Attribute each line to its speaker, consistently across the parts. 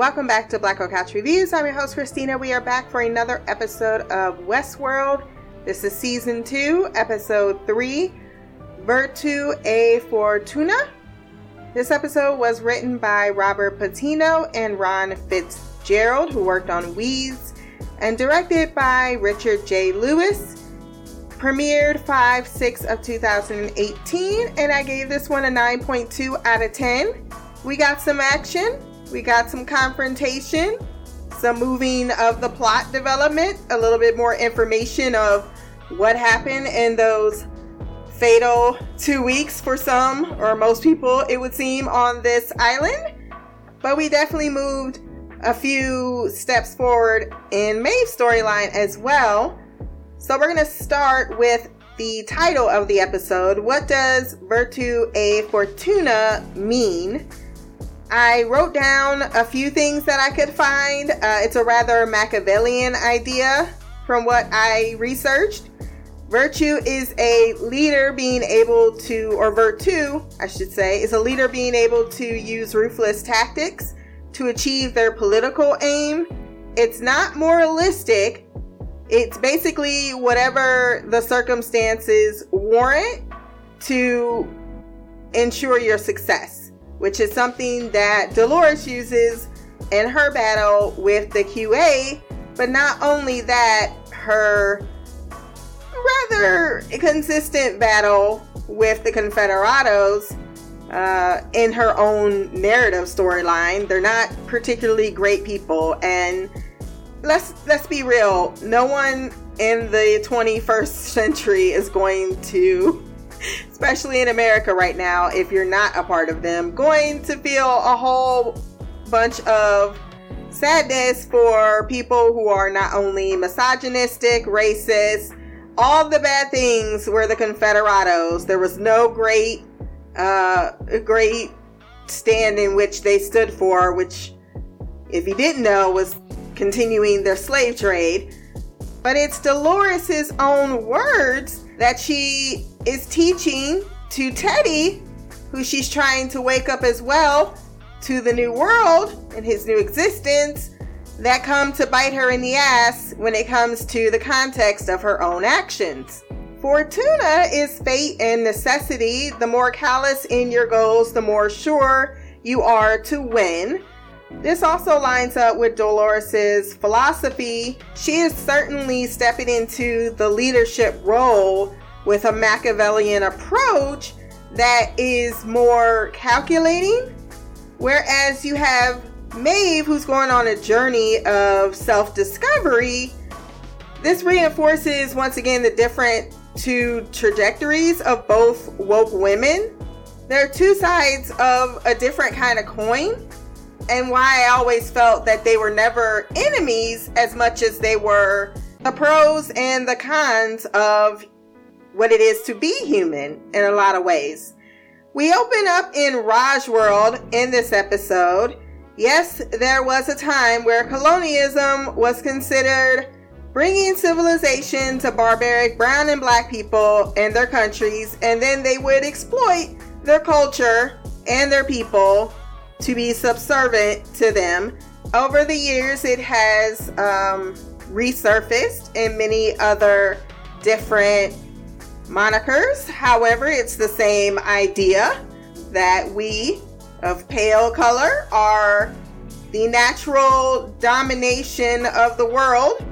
Speaker 1: Welcome back to Black Girl Couch Reviews. I'm your host, Christina. We are back for another episode of Westworld. This is season two, episode three, Virtù e Fortuna. This episode was written by Robert Patino and Ron Fitzgerald, who worked on Weeds, and directed by Richard J. Lewis. Premiered 5 6 of 2018, and I gave this one a 9.2 out of 10. We got some action, we got some confrontation, some moving of the plot development, a little bit more information of what happened in those fatal two weeks for some or most people, it would seem, on this island. But we definitely moved a few steps forward in Maeve's storyline as well. So we're going to start with the title of the episode. What does Virtù e Fortuna mean? I wrote down a few things that I could find. Uh, it's a rather Machiavellian idea from what I researched. Virtue is a leader being able to, or virtue, I should say, is a leader being able to use ruthless tactics to achieve their political aim. It's not moralistic, it's basically whatever the circumstances warrant to ensure your success, which is something that Dolores uses in her battle with the QA. But not only that, her rather consistent battle with the Confederados uh, in her own narrative storyline. They're not particularly great people, and let's let's be real. No one in the 21st century is going to, especially in America right now, if you're not a part of them, going to feel a whole bunch of sadness for people who are not only misogynistic, racist, all the bad things were the Confederados. There was no great, uh, great stand in which they stood for, which, if you didn't know, was continuing their slave trade. But it's Dolores's own words that she is teaching to Teddy, who she's trying to wake up as well to the new world and his new existence that come to bite her in the ass when it comes to the context of her own actions. Fortuna is fate and necessity. The more callous in your goals, the more sure you are to win. This also lines up with Dolores's philosophy. She is certainly stepping into the leadership role with a Machiavellian approach that is more calculating, whereas you have Maeve, who's going on a journey of self discovery, this reinforces once again the different two trajectories of both woke women. There are two sides of a different kind of coin, and why I always felt that they were never enemies as much as they were the pros and the cons of what it is to be human in a lot of ways. We open up in Raj World in this episode Yes, there was a time where colonialism was considered bringing civilization to barbaric brown and black people and their countries, and then they would exploit their culture and their people to be subservient to them. Over the years, it has um, resurfaced in many other different monikers. However, it's the same idea that we of pale color are the natural domination of the world.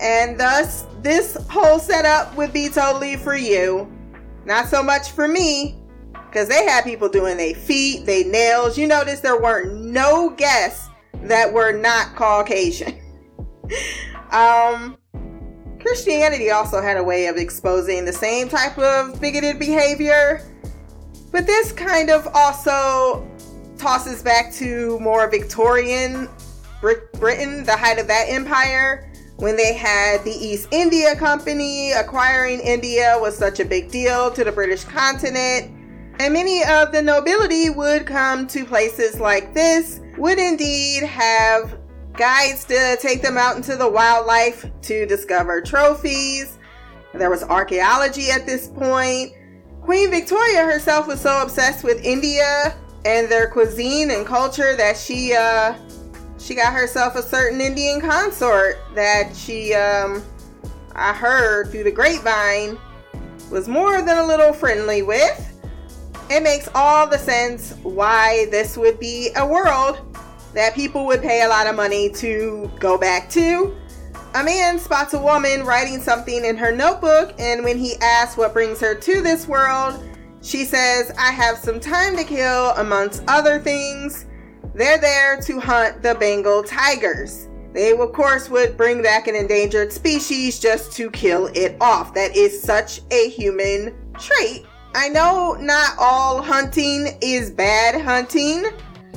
Speaker 1: And thus, this whole setup would be totally for you. Not so much for me, because they had people doing their feet, their nails. You notice there weren't no guests that were not Caucasian. um, Christianity also had a way of exposing the same type of bigoted behavior but this kind of also tosses back to more Victorian Brit- Britain, the height of that empire, when they had the East India Company. Acquiring India was such a big deal to the British continent. And many of the nobility would come to places like this, would indeed have guides to take them out into the wildlife to discover trophies. There was archaeology at this point. Queen Victoria herself was so obsessed with India and their cuisine and culture that she uh, she got herself a certain Indian consort that she, um, I heard through the grapevine, was more than a little friendly with. It makes all the sense why this would be a world that people would pay a lot of money to go back to. A man spots a woman writing something in her notebook, and when he asks what brings her to this world, she says, I have some time to kill, amongst other things. They're there to hunt the Bengal tigers. They, of course, would bring back an endangered species just to kill it off. That is such a human trait. I know not all hunting is bad hunting.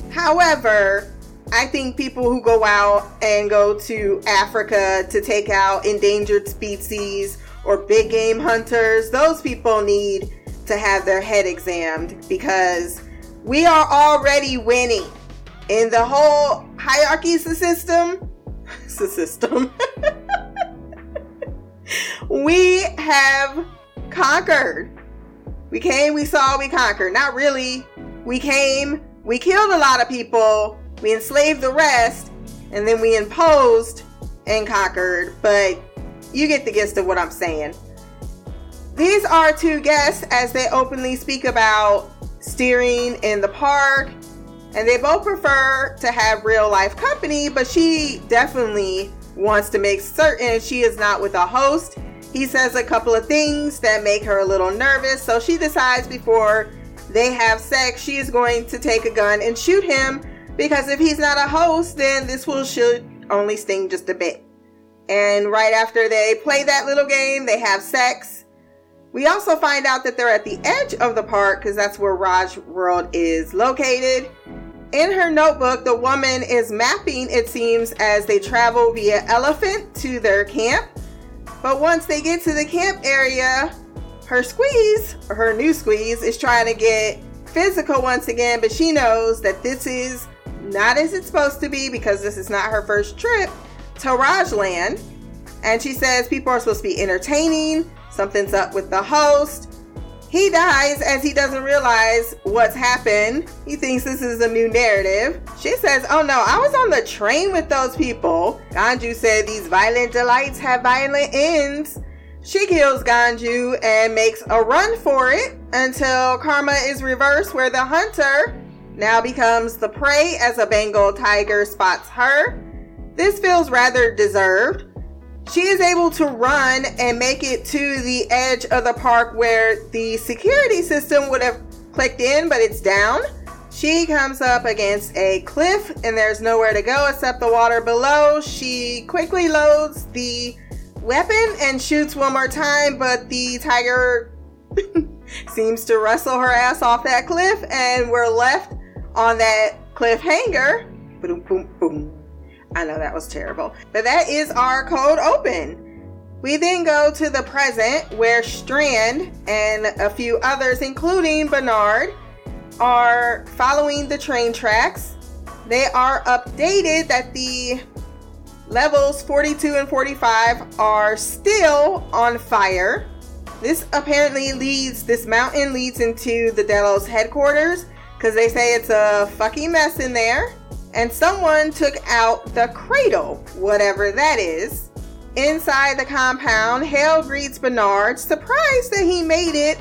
Speaker 1: However, I think people who go out and go to Africa to take out endangered species or big game hunters, those people need to have their head examined because we are already winning in the whole hierarchy system system. we have conquered. We came, we saw, we conquered. Not really. We came, we killed a lot of people, we enslaved the rest, and then we imposed and conquered. But you get the gist of what I'm saying. These are two guests as they openly speak about steering in the park and they both prefer to have real life company, but she definitely wants to make certain she is not with a host. He says a couple of things that make her a little nervous, so she decides before they have sex, she is going to take a gun and shoot him because if he's not a host, then this will should only sting just a bit. And right after they play that little game, they have sex. We also find out that they're at the edge of the park because that's where Raj World is located. In her notebook, the woman is mapping, it seems, as they travel via elephant to their camp. But once they get to the camp area, her squeeze, her new squeeze, is trying to get physical once again, but she knows that this is not as it's supposed to be because this is not her first trip to Rajland. And she says people are supposed to be entertaining, something's up with the host. He dies as he doesn't realize what's happened. He thinks this is a new narrative. She says, Oh no, I was on the train with those people. Ganju said these violent delights have violent ends. She kills Ganju and makes a run for it until karma is reversed, where the hunter now becomes the prey as a Bengal tiger spots her. This feels rather deserved. She is able to run and make it to the edge of the park where the security system would have clicked in, but it's down. She comes up against a cliff and there's nowhere to go except the water below. She quickly loads the weapon and shoots one more time, but the tiger seems to wrestle her ass off that cliff, and we're left on that cliffhanger. Boom, boom, boom. I know that was terrible. But that is our cold open. We then go to the present where Strand and a few others, including Bernard, are following the train tracks. They are updated that the levels 42 and 45 are still on fire. This apparently leads, this mountain leads into the Delos headquarters because they say it's a fucking mess in there and someone took out the cradle, whatever that is. Inside the compound, Hale greets Bernard, surprised that he made it,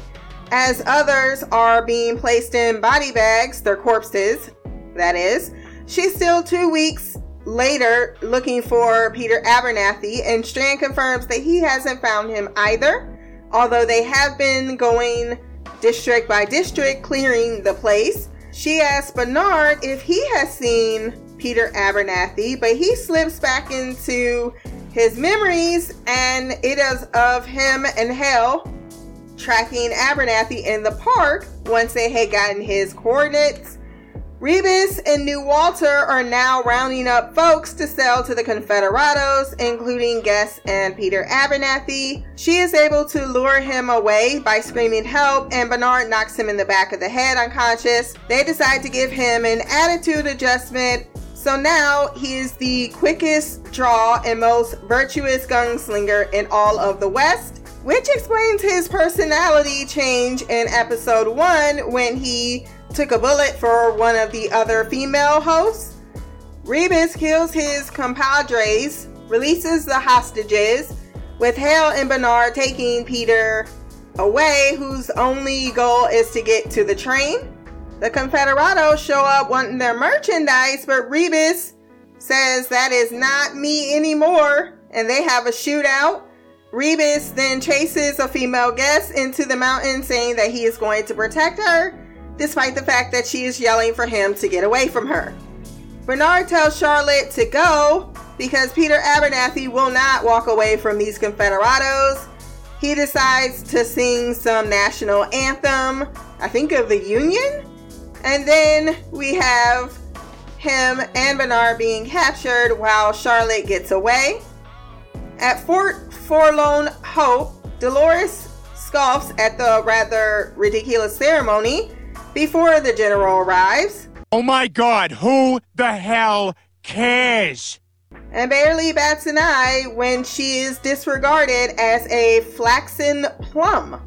Speaker 1: as others are being placed in body bags, their corpses, that is. She's still two weeks later looking for Peter Abernathy, and Strand confirms that he hasn't found him either, although they have been going district by district clearing the place. She asks Bernard if he has seen Peter Abernathy, but he slips back into his memories and it is of him and Hale tracking Abernathy in the park once they had gotten his coordinates. Rebus and New Walter are now rounding up folks to sell to the Confederados, including Guess and Peter Abernathy. She is able to lure him away by screaming help, and Bernard knocks him in the back of the head unconscious. They decide to give him an attitude adjustment. So now he is the quickest draw and most virtuous gunslinger in all of the West which explains his personality change in episode one when he took a bullet for one of the other female hosts. Rebus kills his compadres, releases the hostages, with Hale and Bernard taking Peter away, whose only goal is to get to the train. The Confederados show up wanting their merchandise, but Rebus says that is not me anymore, and they have a shootout. Rebus then chases a female guest into the mountain, saying that he is going to protect her, despite the fact that she is yelling for him to get away from her. Bernard tells Charlotte to go because Peter Abernathy will not walk away from these Confederados. He decides to sing some national anthem, I think of the Union. And then we have him and Bernard being captured while Charlotte gets away. At Fort Forlorn Hope, Dolores scoffs at the rather ridiculous ceremony before the general arrives.
Speaker 2: Oh my god, who the hell cares?
Speaker 1: And barely bats an eye when she is disregarded as a flaxen plum.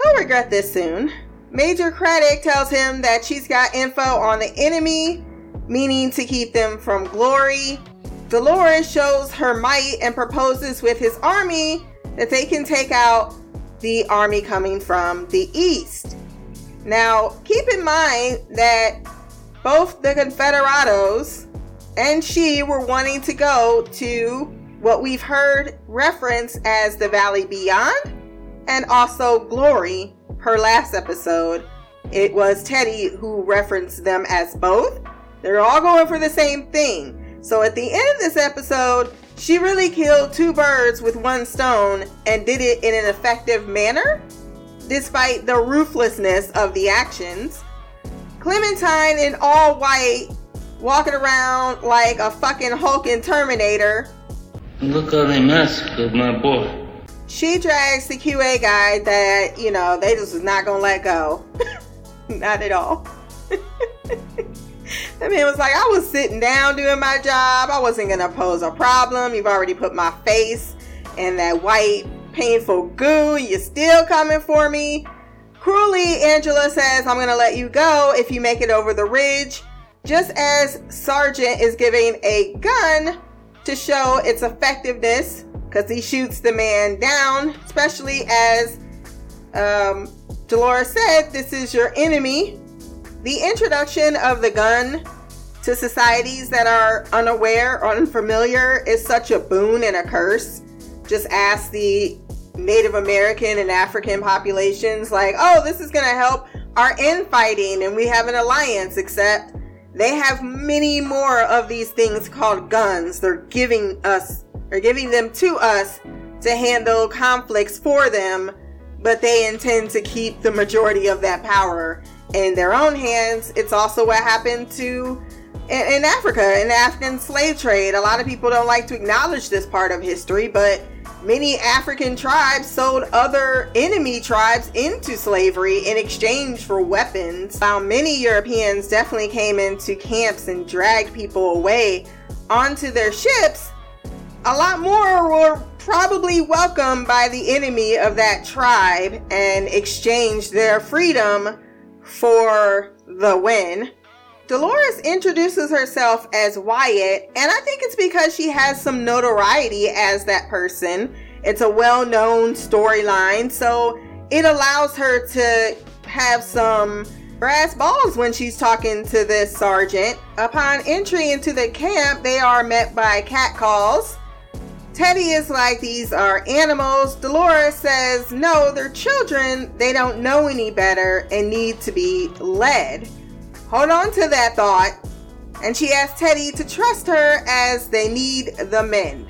Speaker 1: He'll regret this soon. Major Craddock tells him that she's got info on the enemy, meaning to keep them from glory. Dolores shows her might and proposes with his army that they can take out the army coming from the east. Now, keep in mind that both the Confederados and she were wanting to go to what we've heard referenced as the Valley Beyond and also Glory, her last episode. It was Teddy who referenced them as both. They're all going for the same thing. So at the end of this episode, she really killed two birds with one stone and did it in an effective manner despite the ruthlessness of the actions. Clementine in all white, walking around like a fucking hulking Terminator.
Speaker 3: Look how they massacred my boy.
Speaker 1: She drags the QA guy that, you know, they just was not gonna let go. not at all. that man was like, I was sitting down doing my job. I wasn't gonna pose a problem. You've already put my face in that white painful goo. You're still coming for me. Cruelly, Angela says, I'm to let you go if you make it over the ridge, just as Sergeant is giving a gun to show its effectiveness because he shoots the man down, especially as um, Dolores said, this is your enemy. The introduction of the gun to societies that are unaware or unfamiliar is such a boon and a curse. Just ask the Native American and African populations, like, oh, this is going to help our infighting and we have an alliance, except they have many more of these things called guns. They're giving us, or giving them to us to handle conflicts for them, but they intend to keep the majority of that power in their own hands. It's also what happened to in, in Africa, in the African slave trade. A lot of people don't like to acknowledge this part of history, but Many African tribes sold other enemy tribes into slavery in exchange for weapons. While many Europeans definitely came into camps and dragged people away onto their ships, a lot more were probably welcomed by the enemy of that tribe and exchanged their freedom for the win. Dolores introduces herself as Wyatt, and I think it's because she has some notoriety as that person. It's a well known storyline, so it allows her to have some brass balls when she's talking to this sergeant. Upon entry into the camp, they are met by catcalls. Teddy is like, These are animals. Dolores says, No, they're children. They don't know any better and need to be led. Hold on to that thought. And she asks Teddy to trust her as they need the men.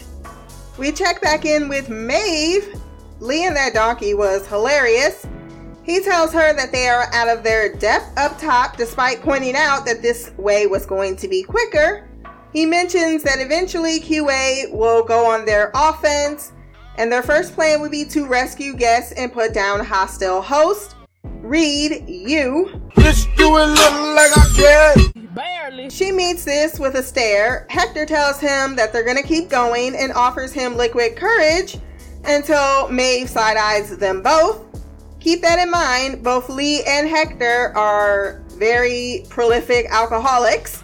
Speaker 1: We check back in with Maeve. Lee and that donkey was hilarious. He tells her that they are out of their depth up top, despite pointing out that this way was going to be quicker. He mentions that eventually QA will go on their offense, and their first plan would be to rescue guests and put down hostile hosts. Read you.
Speaker 4: Let's do a little like I can.
Speaker 1: Barely. She meets this with a stare. Hector tells him that they're gonna keep going and offers him liquid courage until Maeve side eyes them both. Keep that in mind. Both Lee and Hector are very prolific alcoholics.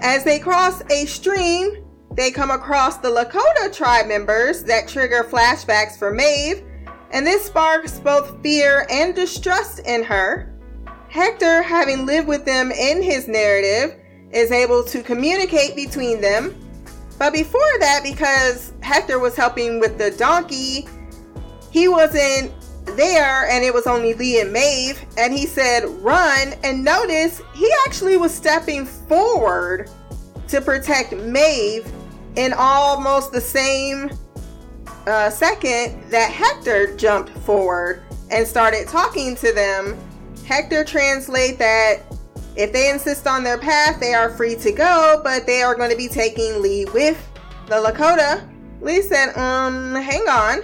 Speaker 1: As they cross a stream, they come across the Lakota tribe members that trigger flashbacks for Maeve, and this sparks both fear and distrust in her. Hector, having lived with them in his narrative, is able to communicate between them. But before that, because Hector was helping with the donkey, he wasn't there and it was only Lee and Maeve. And he said, run. And notice he actually was stepping forward to protect Maeve in almost the same uh, second that Hector jumped forward and started talking to them. Hector translate that if they insist on their path, they are free to go, but they are going to be taking Lee with the Lakota. Lee said, um, hang on.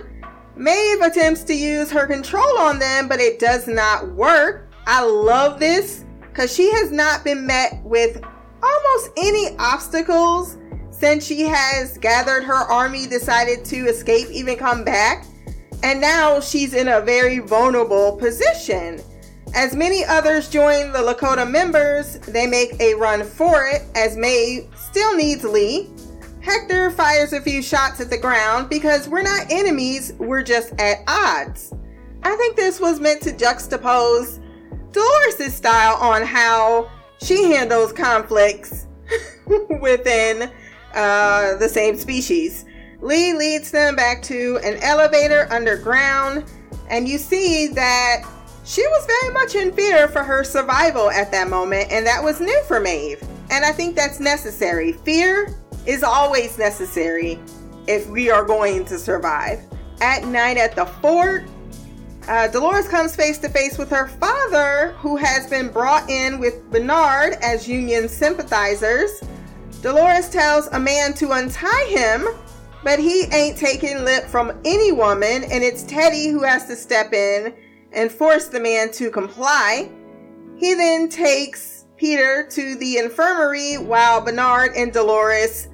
Speaker 1: Maeve attempts to use her control on them, but it does not work. I love this because she has not been met with almost any obstacles since she has gathered her army, decided to escape, even come back. And now she's in a very vulnerable position. As many others join the Lakota members, they make a run for it as May still needs Lee. Hector fires a few shots at the ground because we're not enemies, we're just at odds. I think this was meant to juxtapose Dolores' style on how she handles conflicts within uh, the same species. Lee leads them back to an elevator underground, and you see that she was very much in fear for her survival at that moment, and that was new for Maeve. And I think that's necessary. Fear is always necessary if we are going to survive. At night at the fort, uh, Dolores comes face to face with her father, who has been brought in with Bernard as Union sympathizers. Dolores tells a man to untie him, but he ain't taking lip from any woman, and it's Teddy who has to step in and force the man to comply. He then takes Peter to the infirmary while Bernard and Dolores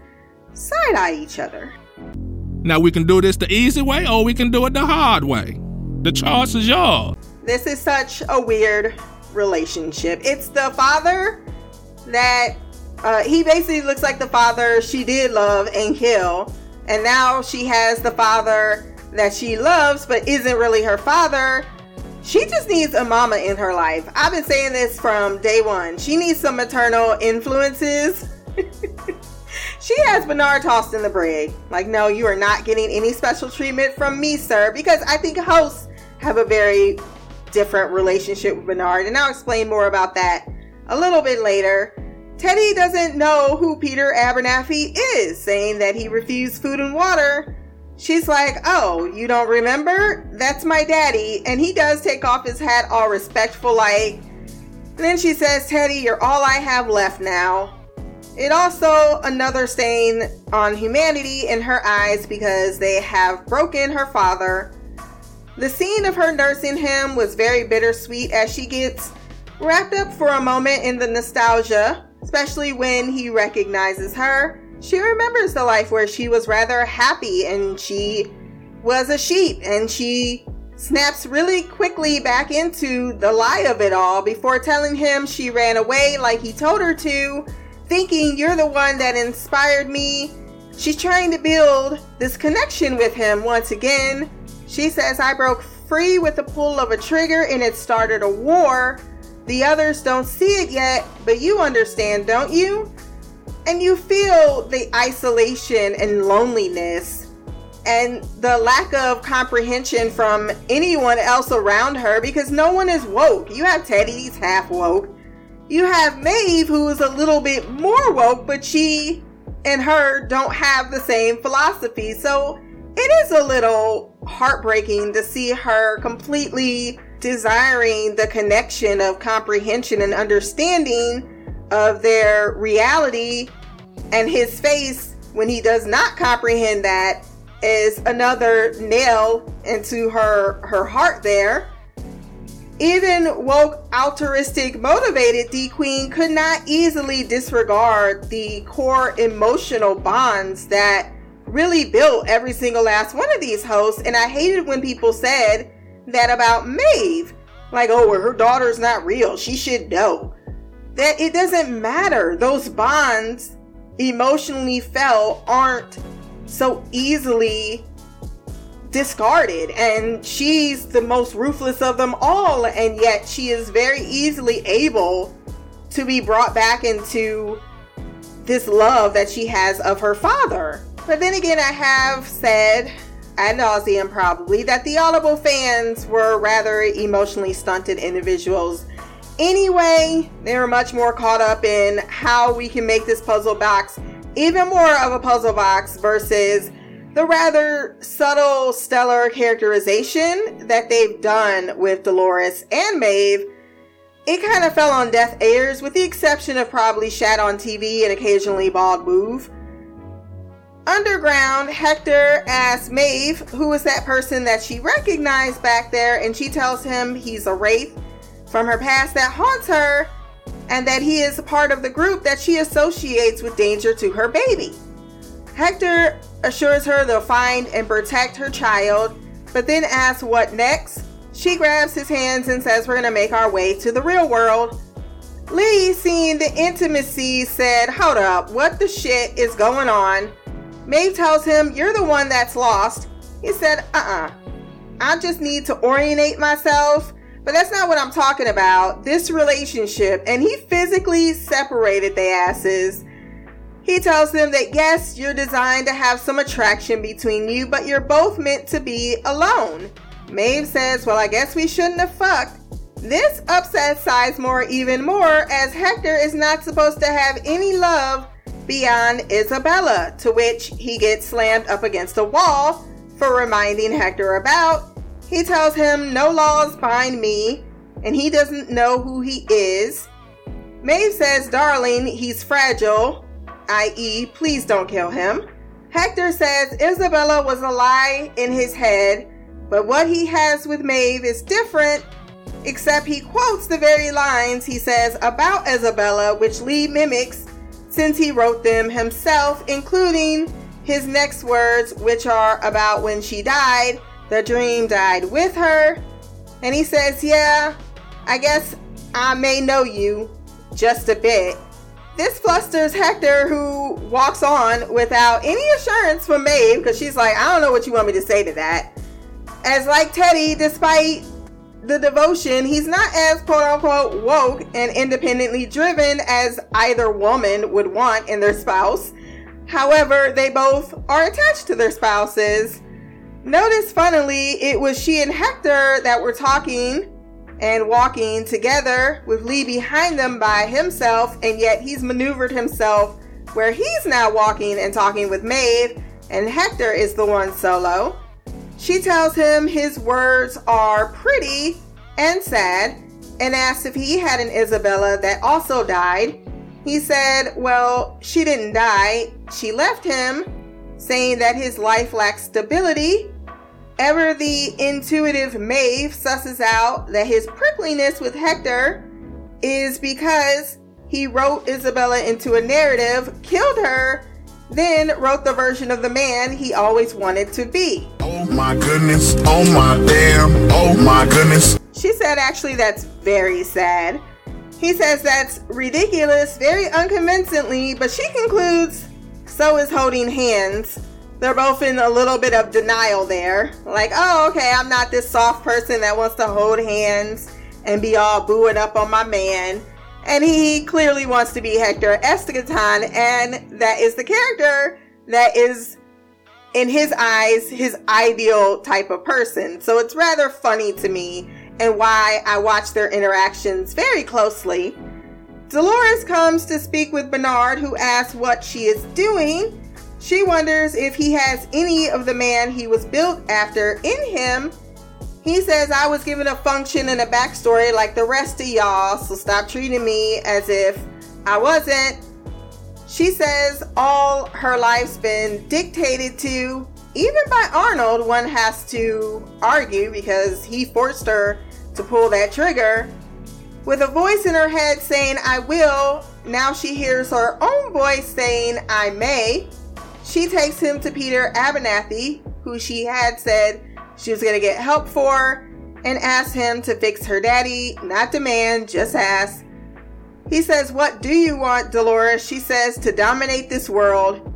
Speaker 1: side eye each other.
Speaker 5: Now we can do this the easy way or we can do it the hard way. The choice is yours.
Speaker 1: This is such a weird relationship. It's the father that uh, he basically looks like the father she did love and kill, and now she has the father that she loves but isn't really her father she just needs a mama in her life. I've been saying this from day one. She needs some maternal influences. she has Bernard tossed in the bread. Like, no, you are not getting any special treatment from me, sir, because I think hosts have a very different relationship with Bernard, and I'll explain more about that a little bit later. Teddy doesn't know who Peter Abernathy is, saying that he refused food and water She's like, Oh, you don't remember? That's my daddy. And he does take off his hat all respectful, like. Then she says, Teddy, you're all I have left now. It also another stain on humanity in her eyes because they have broken her father. The scene of her nursing him was very bittersweet as she gets wrapped up for a moment in the nostalgia, especially when he recognizes her. She remembers the life where she was rather happy and she was a sheep and she snaps really quickly back into the lie of it all before telling him she ran away like he told her to, thinking you're the one that inspired me. She's trying to build this connection with him once again. She says, I broke free with the pull of a trigger and it started a war. The others don't see it yet, but you understand, don't you? and you feel the isolation and loneliness and the lack of comprehension from anyone else around her because no one is woke. You have Teddy, he's half woke. You have Maeve, who is a little bit more woke, but she and her don't have the same philosophy. So it is a little heartbreaking to see her completely desiring the connection of comprehension and understanding of their reality and his face when he does not comprehend that is another nail into her her heart there. Even woke altruistic motivated d queen could not easily disregard the core emotional bonds that really built every single last one of these hosts and i hated when people said that about maeve. Like oh well, her daughter's not real. She should know. That it doesn't matter. Those bonds emotionally felt aren't so easily discarded. And she's the most ruthless of them all. And yet she is very easily able to be brought back into this love that she has of her father. But then again i have said ad nauseum probably that the audible fans were rather emotionally stunted individuals anyway they were much more caught up in how we can make this puzzle box even more of a puzzle box versus the rather subtle stellar characterization that they've done with Dolores and Maeve, it kind of fell on deaf ears, with the exception of probably Shat on TV and occasionally Bald Move. Underground, Hector asks Maeve who is that person that she recognized back there, and she tells him he's a wraith from her past that haunts her, and that he is part of the group that she associates with danger to her baby. Hector assures her they'll find and protect her child, but then asks what next. She grabs his hands and says, We're gonna make our way to the real world. Lee, seeing the intimacy, said, Hold up, what the shit is going on? Maeve tells him, You're the one that's lost. He said, Uh uh-uh. uh I just need to orientate myself. But that's not what I'm talking about. This relationship, and he physically separated the asses he tells them that yes, you're designed to have some attraction between you, but you're both meant to be alone. Maeve says, Well, I guess we shouldn't have fucked. This upsets Sizemore even more as Hector is not supposed to have any love beyond Isabella, to which he gets slammed up against a wall for reminding Hector about. He tells him no laws bind me and he doesn't know who he is. Maeve says, Darling, he's fragile, i.e., please don't kill him. Hector says Isabella was a lie in his head, but what he has with Maeve is different, except he quotes the very lines he says about Isabella, which Lee mimics since he wrote them himself, including his next words, which are about when she died. The dream died with her. And he says, Yeah, I guess I may know you just a bit. This flusters Hector, who walks on without any assurance from Maeve, because she's like, I don't know what you want me to say to that. As like Teddy, despite the devotion, he's not as quote unquote woke and independently driven as either woman would want in their spouse. However, they both are attached to their spouses. Notice, funnily, it was she and Hector that were talking and walking together with Lee behind them by himself, and yet he's maneuvered himself where he's now walking and talking with Maeve, and Hector is the one solo. She tells him his words are pretty and sad and asks if he had an Isabella that also died. He said, Well, she didn't die, she left him, saying that his life lacked stability Ever the intuitive Maeve susses out that his prickliness with Hector is because he wrote Isabella into a narrative, killed her, then wrote the version of the man he always wanted to be.
Speaker 4: Oh my goodness, oh my damn, oh my goodness.
Speaker 1: She said actually that's very sad. He says that's ridiculous, very unconvincingly, but she concludes so is holding hands they're both in a little bit of denial there. Like, oh, okay, I'm not this soft person that wants to hold hands and be all booing up on my man. And he clearly wants to be Hector Escatón, and that is the character that is, in his eyes, his ideal type of person. So it's rather funny to me and why I watch their interactions very closely. Dolores comes to speak with Bernard, who asks what she is doing she wonders if he has any of the man he was built after in him. He says, I was given a function and a backstory like the rest of y'all, so stop treating me as if I wasn't. She says all her life's been dictated to, even by Arnold, one has to argue because he forced her to pull that trigger. With a voice in her head saying, I will, now she hears her own voice saying, I may. She takes him to Peter Abernathy, who she had said she was going to get help for, and asks him to fix her daddy, not demand, just ask. He says, What do you want, Dolores? She says, To dominate this world.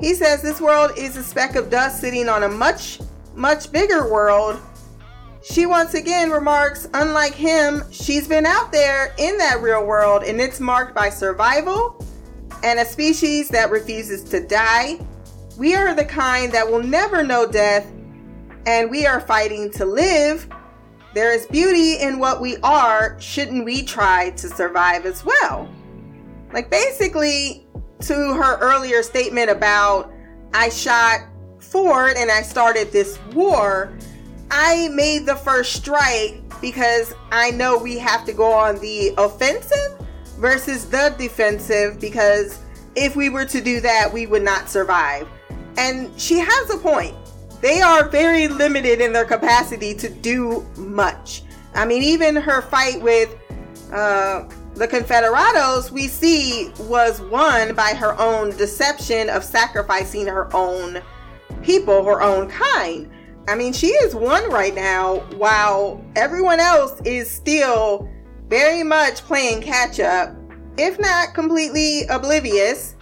Speaker 1: He says, This world is a speck of dust sitting on a much, much bigger world. She once again remarks, unlike him, she's been out there in that real world and it's marked by survival and a species that refuses to die. We are the kind that will never know death and we are fighting to live. There is beauty in what we are. Shouldn't we try to survive as well? Like, basically, to her earlier statement about I shot Ford and I started this war, I made the first strike because I know we have to go on the offensive versus the defensive because if we were to do that, we would not survive. And she has a point. They are very limited in their capacity to do much. I mean, even her fight with uh, the Confederados, we see was won by her own deception of sacrificing her own people, her own kind. I mean, she is one right now, while everyone else is still very much playing catch up, if not completely oblivious.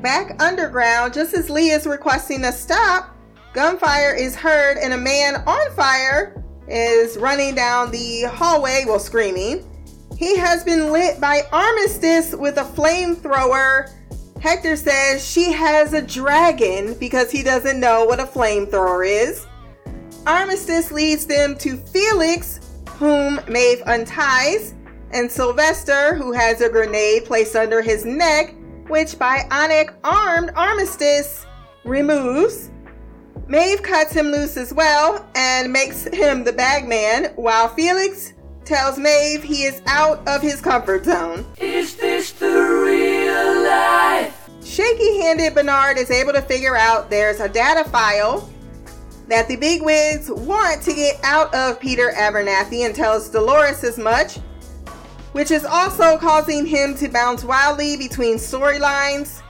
Speaker 1: Back underground, just as Lee is requesting a stop, gunfire is heard and a man on fire is running down the hallway while screaming. He has been lit by Armistice with a flamethrower. Hector says she has a dragon because he doesn't know what a flamethrower is. Armistice leads them to Felix, whom Maeve unties, and Sylvester, who has a grenade placed under his neck, which Bionic armed Armistice removes. Maeve cuts him loose as well and makes him the bagman, while Felix tells Maeve he is out of his comfort zone.
Speaker 6: Is this the real life?
Speaker 1: Shaky handed Bernard is able to figure out there's a data file that the bigwigs want to get out of Peter Abernathy and tells Dolores as much, which is also causing him to bounce wildly between storylines.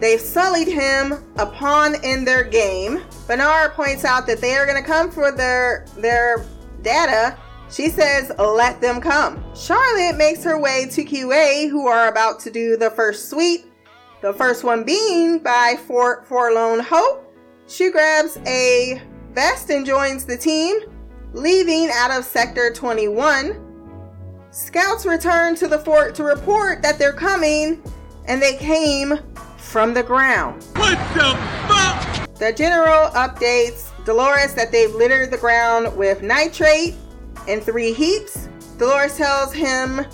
Speaker 1: They've sullied him pawn in their game. Bernard points out that they are going to come for their their data. She says, "Let them come." Charlotte makes her way to QA, who are about to do the first sweep. The first one being by Fort Forlorn Hope. She grabs a vest and joins the team, leaving out of Sector 21. Scouts return to the fort to report that they're coming, and they came from the ground.
Speaker 2: What the fuck?
Speaker 1: The general updates Dolores that they've littered the ground with nitrate in three heaps. Dolores tells him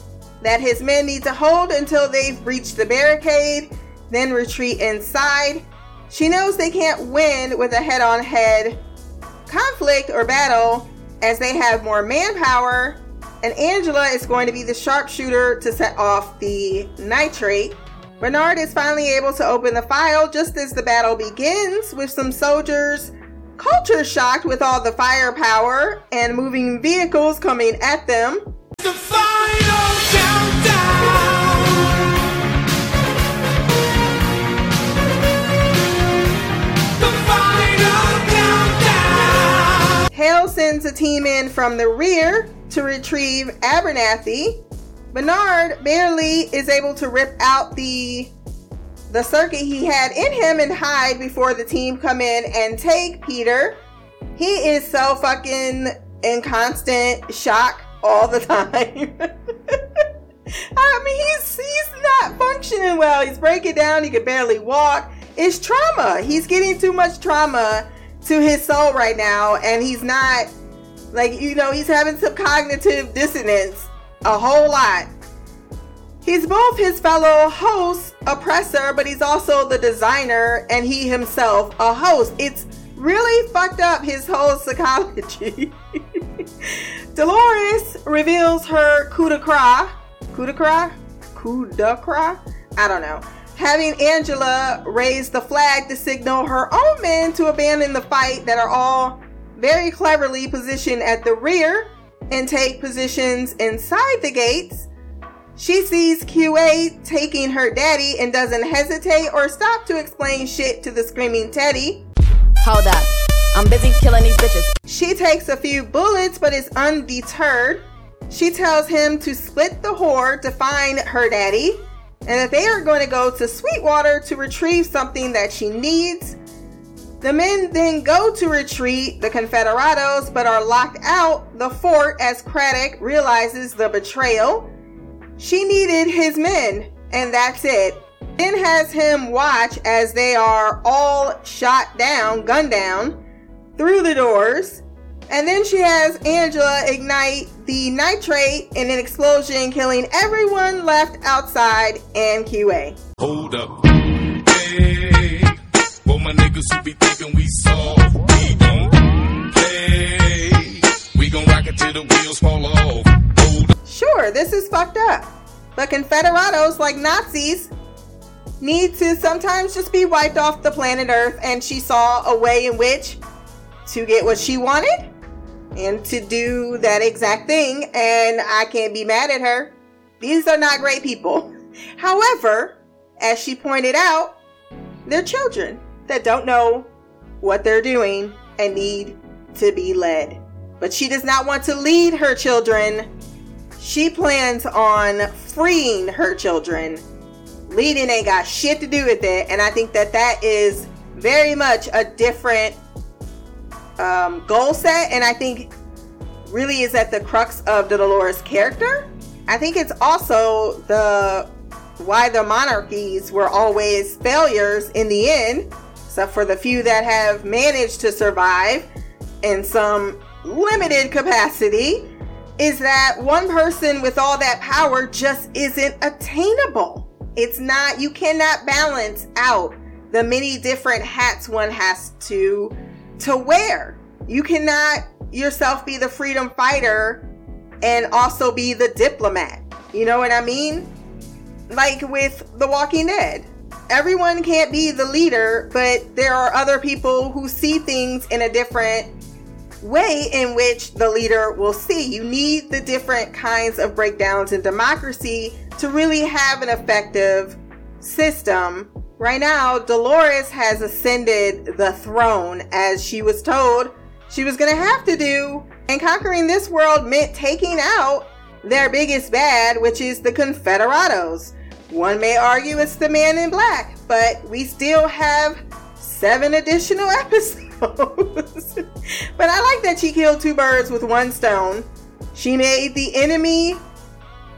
Speaker 1: that his men need to hold until they've breached the barricade, then retreat inside. She knows they can't win with a head on head conflict or battle as they have more manpower, and Angela is going to be the sharpshooter to set off the nitrate. Bernard is finally able to open the file just as the battle begins with some soldiers culture shocked with all the firepower and moving vehicles coming at them.
Speaker 6: The final countdown. The final countdown.
Speaker 1: Hale sends a team in from the rear to retrieve Abernathy. Bernard barely is able to rip out the the circuit he had in him and hide before the team come in and take Peter. He is so fucking in constant shock all the time. I mean, he's he's not functioning well. He's breaking down. He can barely walk. It's trauma. He's getting too much trauma to his soul right now, and he's not like you know he's having some cognitive dissonance a whole lot. He's both his fellow host, oppressor, but he's also the designer and he himself a host. It's really fucked up his whole psychology. Dolores reveals her coup de grace. Coup de grace? Coup de grace? I don't know. Having Angela raise the flag to signal her own men to abandon the fight that are all very cleverly positioned at the rear and take positions inside the gates. She sees QA taking her daddy and doesn't hesitate or stop to explain shit to the screaming Teddy.
Speaker 7: Hold up. I'm busy killing these bitches.
Speaker 1: She takes a few bullets but is undeterred. she tells him to split the whore to find her daddy and that they are going to go to Sweetwater to retrieve something that she needs. The men then go to retreat the Confederados but are locked out the fort as Craddock realizes the betrayal. She needed his men, and that's it. Then has him watch as they are all shot down, gunned down, through the doors. And then she has Angela ignite the nitrate in an explosion, killing everyone left outside and QA.
Speaker 4: Hold up. Hey, my niggas who be thinking we soft, we don't play. We gon' rock it till the wheels fall off. Hold.
Speaker 1: Sure, this is fucked up. But Confederados, like Nazis, need to sometimes just be wiped off the planet Earth, and she saw a way in which to get what she wanted and to do that exact thing, and I can't be mad at her. These are not great people. However, as she pointed out, they're children that don't know what they're doing and need to be led. But she does not want to lead her children. She plans on freeing her children. Leading ain't got shit to do with it, and I think that that is very much a different um, goal set, and I think really is at the crux of the Dolores character. I think it's also the why the monarchies were always failures in the end, except for the few that have managed to survive in some limited capacity, is that one person with all that power just isn't attainable. It's not, you cannot balance out the many different hats one has to to wear. You cannot yourself be the freedom fighter and also be the diplomat. You know what I mean? Like with The Walking Dead. Everyone can't be the leader, but there are other people who see things in a different way in which the leader will see. You need the different kinds of breakdowns in democracy to really have an effective system. Right now, Dolores has ascended the throne as she was told she was going to have to do. And conquering this world meant taking out their biggest bad, which is the Confederados. One may argue it's the man in black, but we still have seven additional episodes. but I like that she killed two birds with one stone. She made the enemy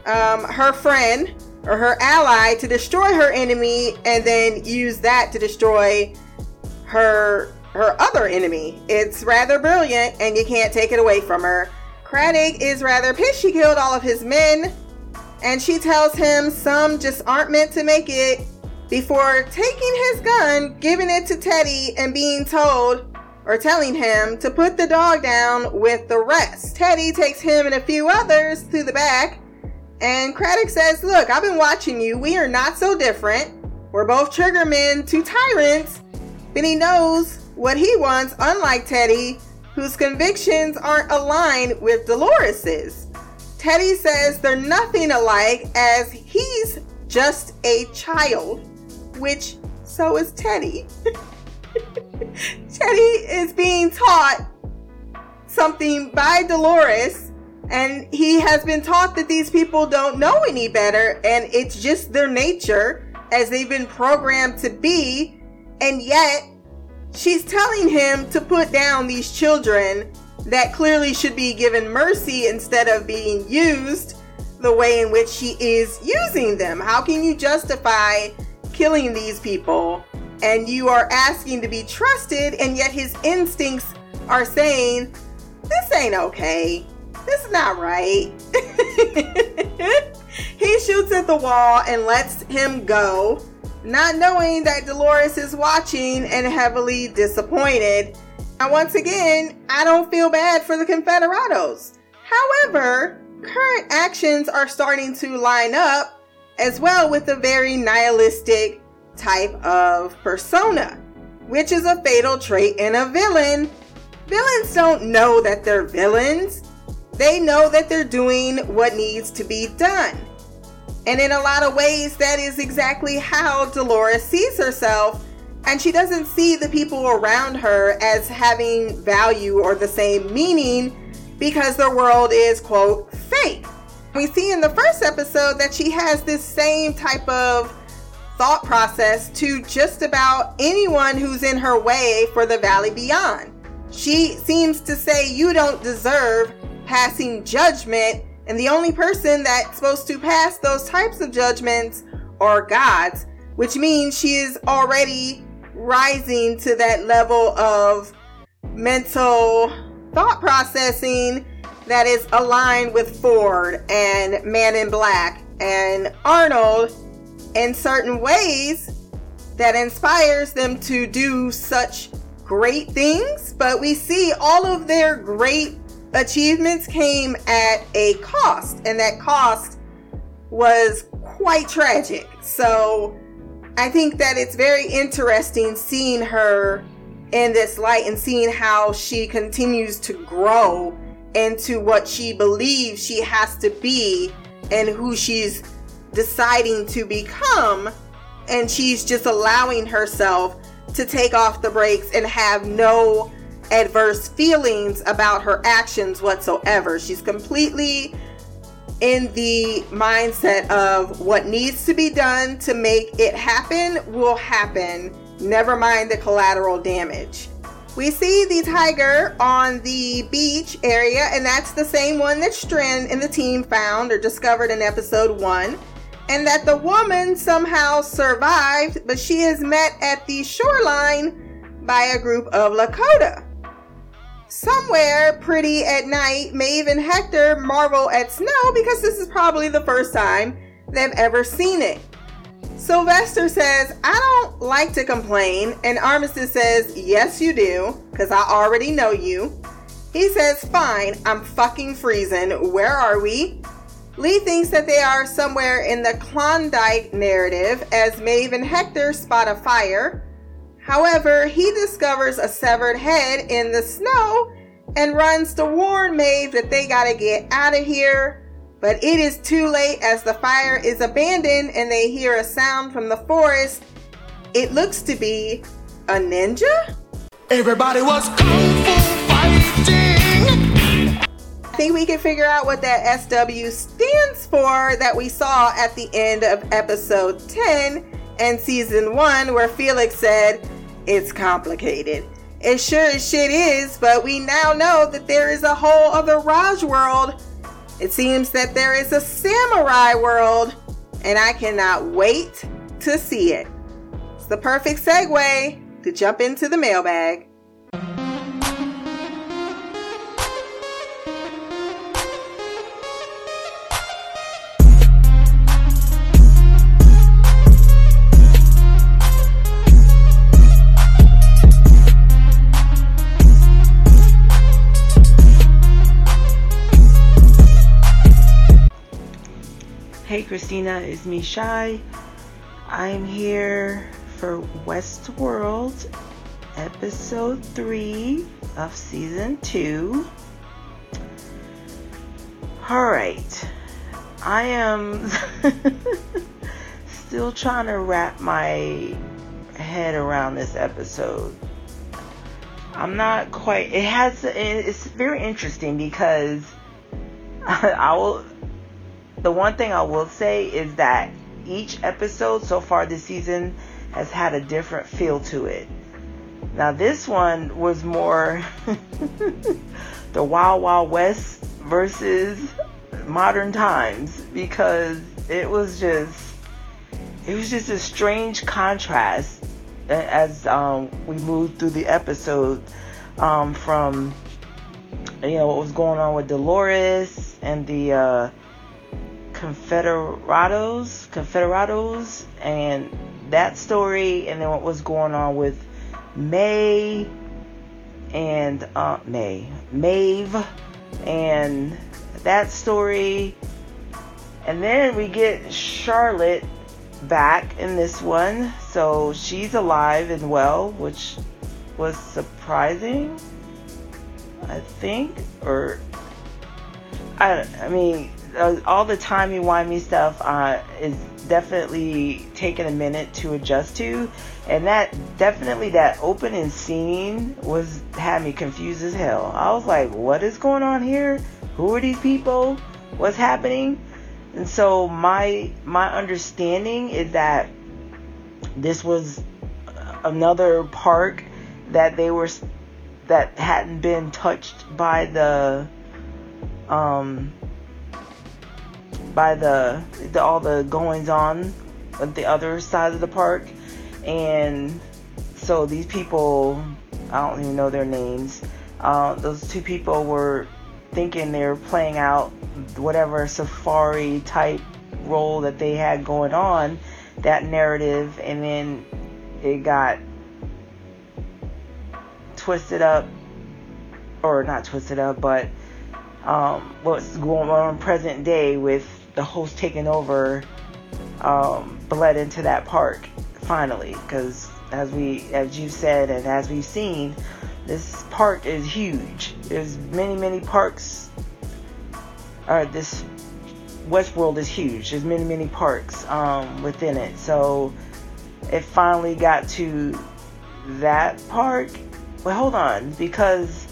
Speaker 1: um, her friend or her ally to destroy her enemy and then use that to destroy her her other enemy. It's rather brilliant and you can't take it away from her. Craddock is rather pissed she killed all of his men and she tells him some just aren't meant to make it before taking his gun, giving it to Teddy, and being told or telling him to put the dog down with the rest. Teddy takes him and a few others to the back, and Craddock says, Look, I've been watching you. We are not so different. We're both triggermen to tyrants. He knows what he wants, unlike Teddy, whose convictions aren't aligned with Dolores's. Teddy says they're nothing alike as he's just a child, which so is Teddy. Teddy is being taught something by Dolores, and he has been taught that these people don't know any better, and it's just their nature as they've been programmed to be, and yet she's telling him to put down these children that clearly should be given mercy instead of being used the way in which she is using them. How can you justify killing these people and you are asking to be trusted, and yet his instincts are saying, This ain't okay. This is not right. he shoots at the wall and lets him go, not knowing that Dolores is watching and heavily disappointed. And once again, I don't feel bad for the Confederados. However, current actions are starting to line up as well with a very nihilistic type of persona, which is a fatal trait in a villain. Villains don't know that they're villains, they know that they're doing what needs to be done. And in a lot of ways, that is exactly how Dolores sees herself. And she doesn't see the people around her as having value or the same meaning because the world is, quote, fake. We see in the first episode that she has this same type of thought process to just about anyone who's in her way for the valley beyond. She seems to say you don't deserve passing judgment, and the only person that's supposed to pass those types of judgments are gods, which means she is already rising to that level of mental thought processing that is aligned with Ford and Man in Black and Arnold in certain ways that inspires them to do such great things. But we see all of their great achievements came at a cost, and that cost was quite tragic. So I think that it's very interesting seeing her in this light and seeing how she continues to grow into what she believes she has to be and who she's deciding to become. And she's just allowing herself to take off the brakes and have no adverse feelings about her actions whatsoever. She's completely in the mindset of what needs to be done to make it happen will happen. Never mind the collateral damage. We see the tiger on the beach area, and that's the same one that Strand and the team found or discovered in episode one. And that the woman somehow survived, but she is met at the shoreline by a group of Lakota. Somewhere pretty at night, Maeve and Hector marvel at snow because this is probably the first time they've ever seen it. Sylvester says, I don't like to complain, and Armistice says, Yes, you do, because I already know you. He says, Fine, I'm fucking freezing. Where are we? Lee thinks that they are somewhere in the Klondike narrative as Maeve and Hector spot a fire. However, he discovers a severed head in the snow and runs to warn Maeve that they gotta get out of here. But it is too late as the fire is abandoned and they hear a sound from the forest. It looks to be a ninja?
Speaker 4: Everybody was kung fu fighting.
Speaker 1: I think we can figure out what that SW stands for that we saw at the end of episode 10 and season 1, where Felix said, It's complicated. It sure as shit is, but we now know that there is a whole other Raj world. It seems that there is a samurai world, and I cannot wait to see it. It's the perfect segue to jump into the mailbag.
Speaker 7: Christina, is me Shy. I'm here for Westworld episode 3 of season 2. Alright, I am still trying to wrap my head around this episode. I'm not quite, it has, it's very interesting because I will the one thing I will say is that each episode so far this season has had a different feel to it. Now, this one was more the Wild Wild West versus modern times because it was just it was just a strange contrast as um, we moved through the episode um, from you know what was going on with Dolores and the uh, Confederados, Confederados, and that story, and then what was going on with May and uh, May, Maeve, and that story, and then we get Charlotte back in this one, so she's alive and well, which was surprising, I think, or I, I mean, uh, all the timey wimey stuff uh, is definitely taking a minute to adjust to, and that definitely that opening scene was had me confused as hell. I was like, what is going on here? Who are these people? What's happening? And so my my understanding is that this was another park that they were that hadn't been touched by the um by the, the all the goings on at the other side of the park. And so these people I don't even know their names uh, those two people were thinking they were playing out whatever safari type role that they had going on that narrative and then it got twisted up or not twisted up but um, what's going on present day with the host taking over um, bled into that park finally. Because as we as you said and as we've seen this park is huge. There's many many parks or this Westworld is huge. There's many many parks um, within it. So it finally got to that park. Well hold on because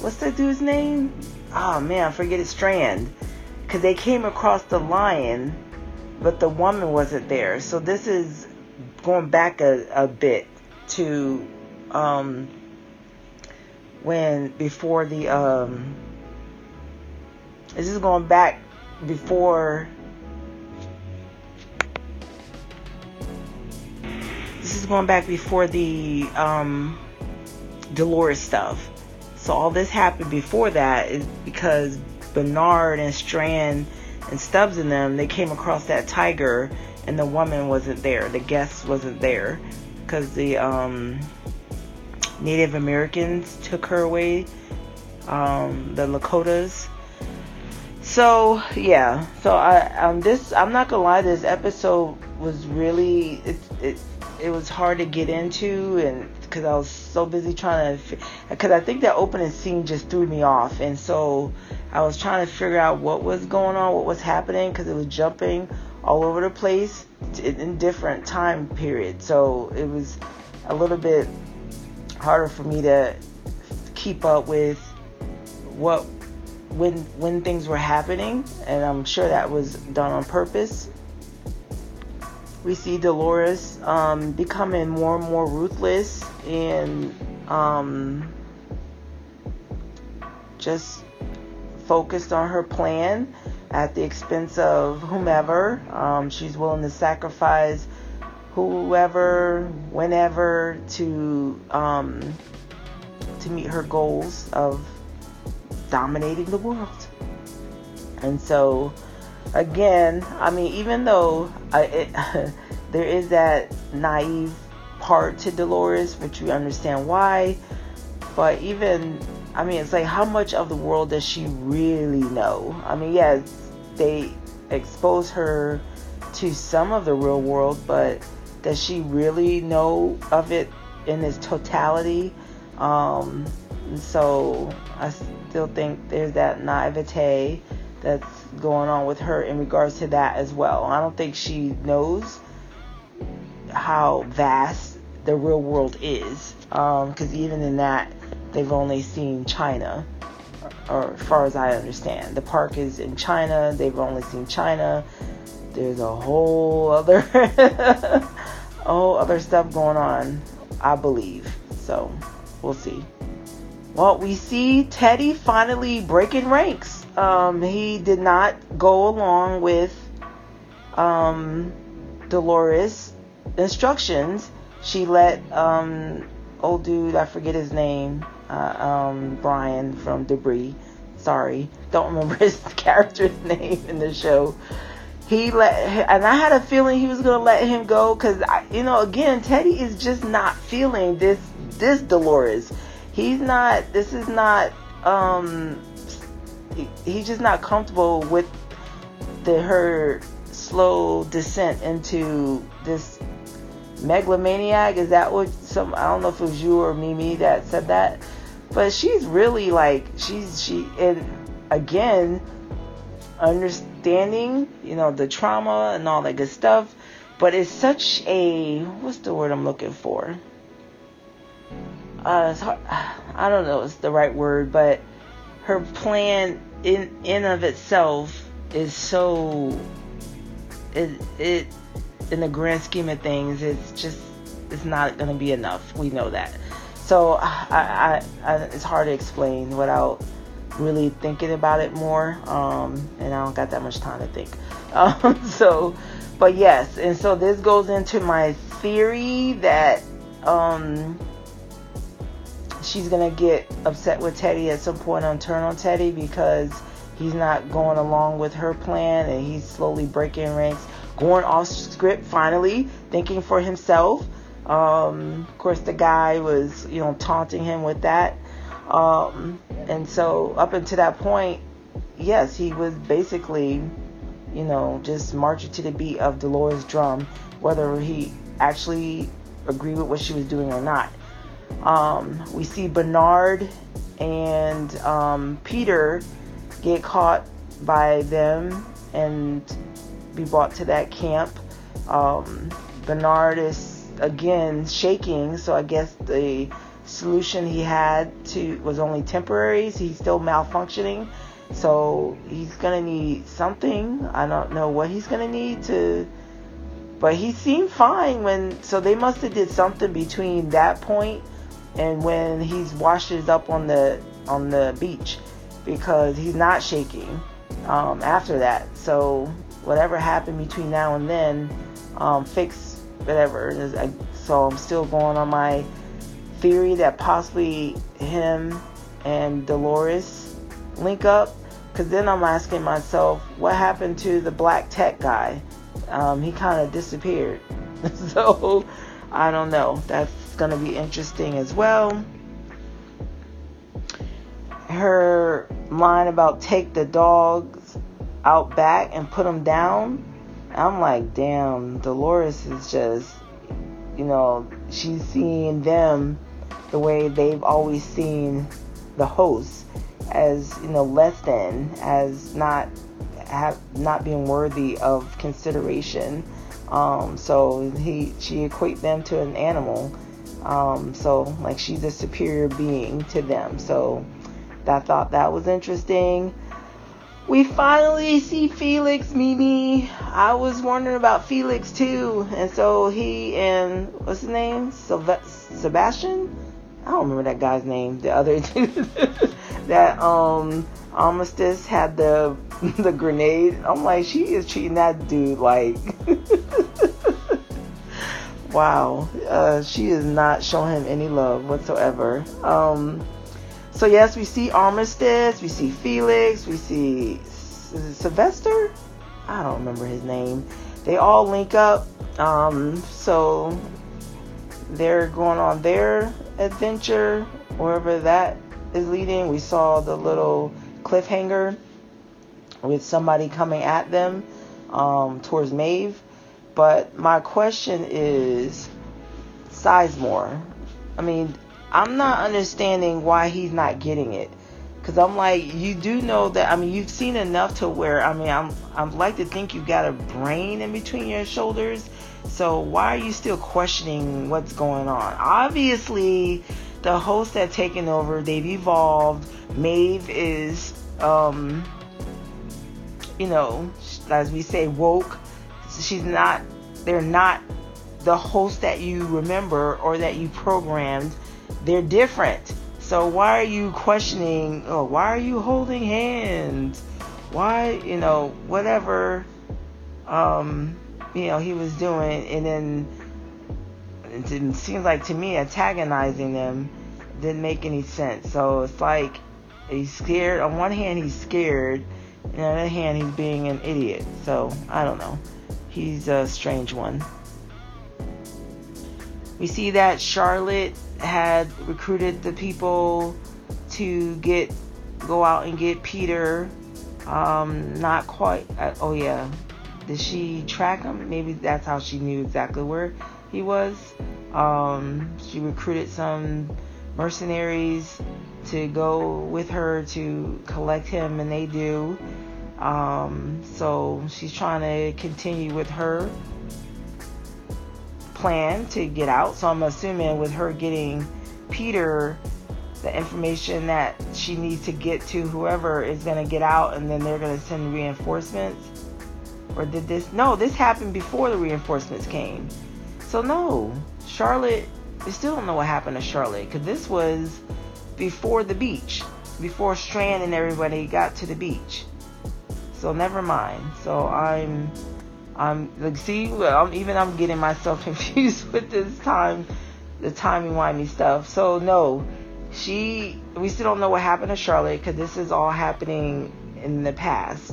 Speaker 7: what's that dude's name? Oh man I forget it Strand because they came across the lion, but the woman wasn't there. So this is going back a, a bit to um, when before the um, this is going back before this is going back before the um, Dolores stuff. So all this happened before that is because Bernard and Strand and Stubbs and them, they came across that tiger and the woman wasn't there. The guest wasn't there because the um, Native Americans took her away, um, the Lakotas. So yeah, so I um this I'm not gonna lie, this episode was really it it it was hard to get into and because I was so busy trying to because I think that opening scene just threw me off and so I was trying to figure out what was going on, what was happening, because it was jumping all over the place in different time periods. So it was a little bit harder for me to keep up with what when when things were happening, and I'm sure that was done on purpose. We see Dolores um, becoming more and more ruthless and um, just focused on her plan at the expense of whomever. Um, she's willing to sacrifice whoever, whenever, to um, to meet her goals of dominating the world. And so, again, I mean, even though I, it, there is that naive part to Dolores, which we understand why, but even I mean, it's like how much of the world does she really know? I mean, yes, they expose her to some of the real world, but does she really know of it in its totality? Um, so I still think there's that naivete that's going on with her in regards to that as well. I don't think she knows how vast the real world is, because um, even in that they've only seen China, or as far as I understand. The park is in China, they've only seen China. There's a whole other whole other stuff going on, I believe. So we'll see. Well, we see Teddy finally breaking ranks. Um, he did not go along with um, Dolores' instructions. She let um, old dude, I forget his name, uh, um, Brian from Debris. Sorry, don't remember his character's name in the show. He let, and I had a feeling he was gonna let him go because, you know, again, Teddy is just not feeling this this Dolores. He's not. This is not. Um, he, he's just not comfortable with the her slow descent into this megalomaniac. Is that what some? I don't know if it was you or Mimi that said that but she's really like she's she and again understanding, you know, the trauma and all that good stuff. But it's such a what's the word I'm looking for? Uh, it's hard, I don't know, it's the right word, but her plan in in of itself is so it it in the grand scheme of things, it's just it's not going to be enough. We know that. So I, I, I, it's hard to explain without really thinking about it more. Um, and I don't got that much time to think. Um, so, but yes, and so this goes into my theory that um, she's gonna get upset with Teddy at some and turn on Teddy because he's not going along with her plan and he's slowly breaking ranks, going off script finally, thinking for himself. Um, of course, the guy was, you know, taunting him with that. Um, and so, up until that point, yes, he was basically, you know, just marching to the beat of Dolores' drum, whether he actually agreed with what she was doing or not. Um, we see Bernard and um, Peter get caught by them and be brought to that camp. Um, Bernard is again shaking, so I guess the solution he had to was only temporary. So he's still malfunctioning, so he's gonna need something. I don't know what he's gonna need to, but he seemed fine when. So they must have did something between that point and when he's washes up on the on the beach because he's not shaking um, after that. So whatever happened between now and then, um, fix whatever. So I'm still going on my theory that possibly him and Dolores link up. Because then I'm asking myself, what happened to the black tech guy? Um, he kind of disappeared. so I don't know. That's going to be interesting as well. Her line about take the dogs out back and put them down. I'm like, damn, Dolores is just, you know, she's seeing them the way they've always seen the host as, you know, less than, as not have not being worthy of consideration. Um, so he she equate them to an animal. Um, so like she's a superior being to them. So I thought that was interesting. We finally see Felix, Mimi. I was wondering about Felix too, and so he and what's his name, Sebastian. I don't remember that guy's name. The other that um Armistice had the the grenade. I'm like, she is treating that dude like. wow, uh, she is not showing him any love whatsoever. Um, so yes, we see Armistice, we see Felix, we see Sylvester. I don't remember his name. They all link up. Um, so they're going on their adventure wherever that is leading. We saw the little cliffhanger with somebody coming at them um, towards Maeve. But my question is Sizemore. I mean, I'm not understanding why he's not getting it. Cause I'm like, you do know that. I mean, you've seen enough to where I mean, I'm I'm like to think you've got a brain in between your shoulders. So why are you still questioning what's going on? Obviously, the hosts have taken over. They've evolved. Maeve is, um, you know, as we say, woke. She's not. They're not the host that you remember or that you programmed they're different. So why are you questioning? Oh, why are you holding hands? Why, you know, whatever, um, you know, he was doing, and then it seems like to me antagonizing them didn't make any sense. So it's like he's scared. On one hand, he's scared, and on the other hand, he's being an idiot. So I don't know. He's a strange one. We see that Charlotte had recruited the people to get go out and get Peter. Um, not quite. Uh, oh yeah, did she track him? Maybe that's how she knew exactly where he was. Um, she recruited some mercenaries to go with her to collect him, and they do. Um, so she's trying to continue with her plan to get out. So I'm assuming with her getting Peter the information that she needs to get to whoever is going to get out and then they're going to send reinforcements. Or did this no this happened before the reinforcements came. So no charlotte we still don't know what happened to charlotte because this was before the beach before strand and everybody got to the beach so never mind so i'm i'm like see I'm, even i'm getting myself confused with this time the timey wimey stuff so no she we still don't know what happened to charlotte because this is all happening in the past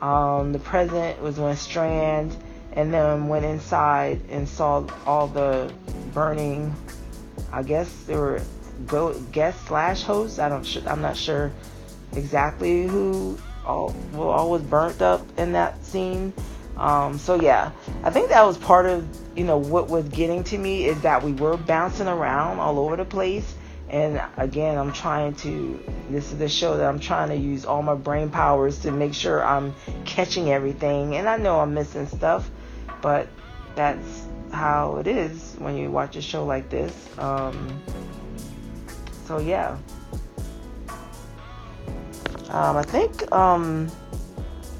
Speaker 7: um, the present was when Strand and then went inside and saw all the burning. I guess there were guest slash hosts. I don't. I'm not sure exactly who all well, all was burnt up in that scene. Um, so yeah, I think that was part of you know what was getting to me is that we were bouncing around all over the place and again, I'm trying to, this is the show that I'm trying to use all my brain powers to make sure I'm catching everything. And I know I'm missing stuff, but that's how it is when you watch a show like this. Um, so, yeah. Um, I think, um,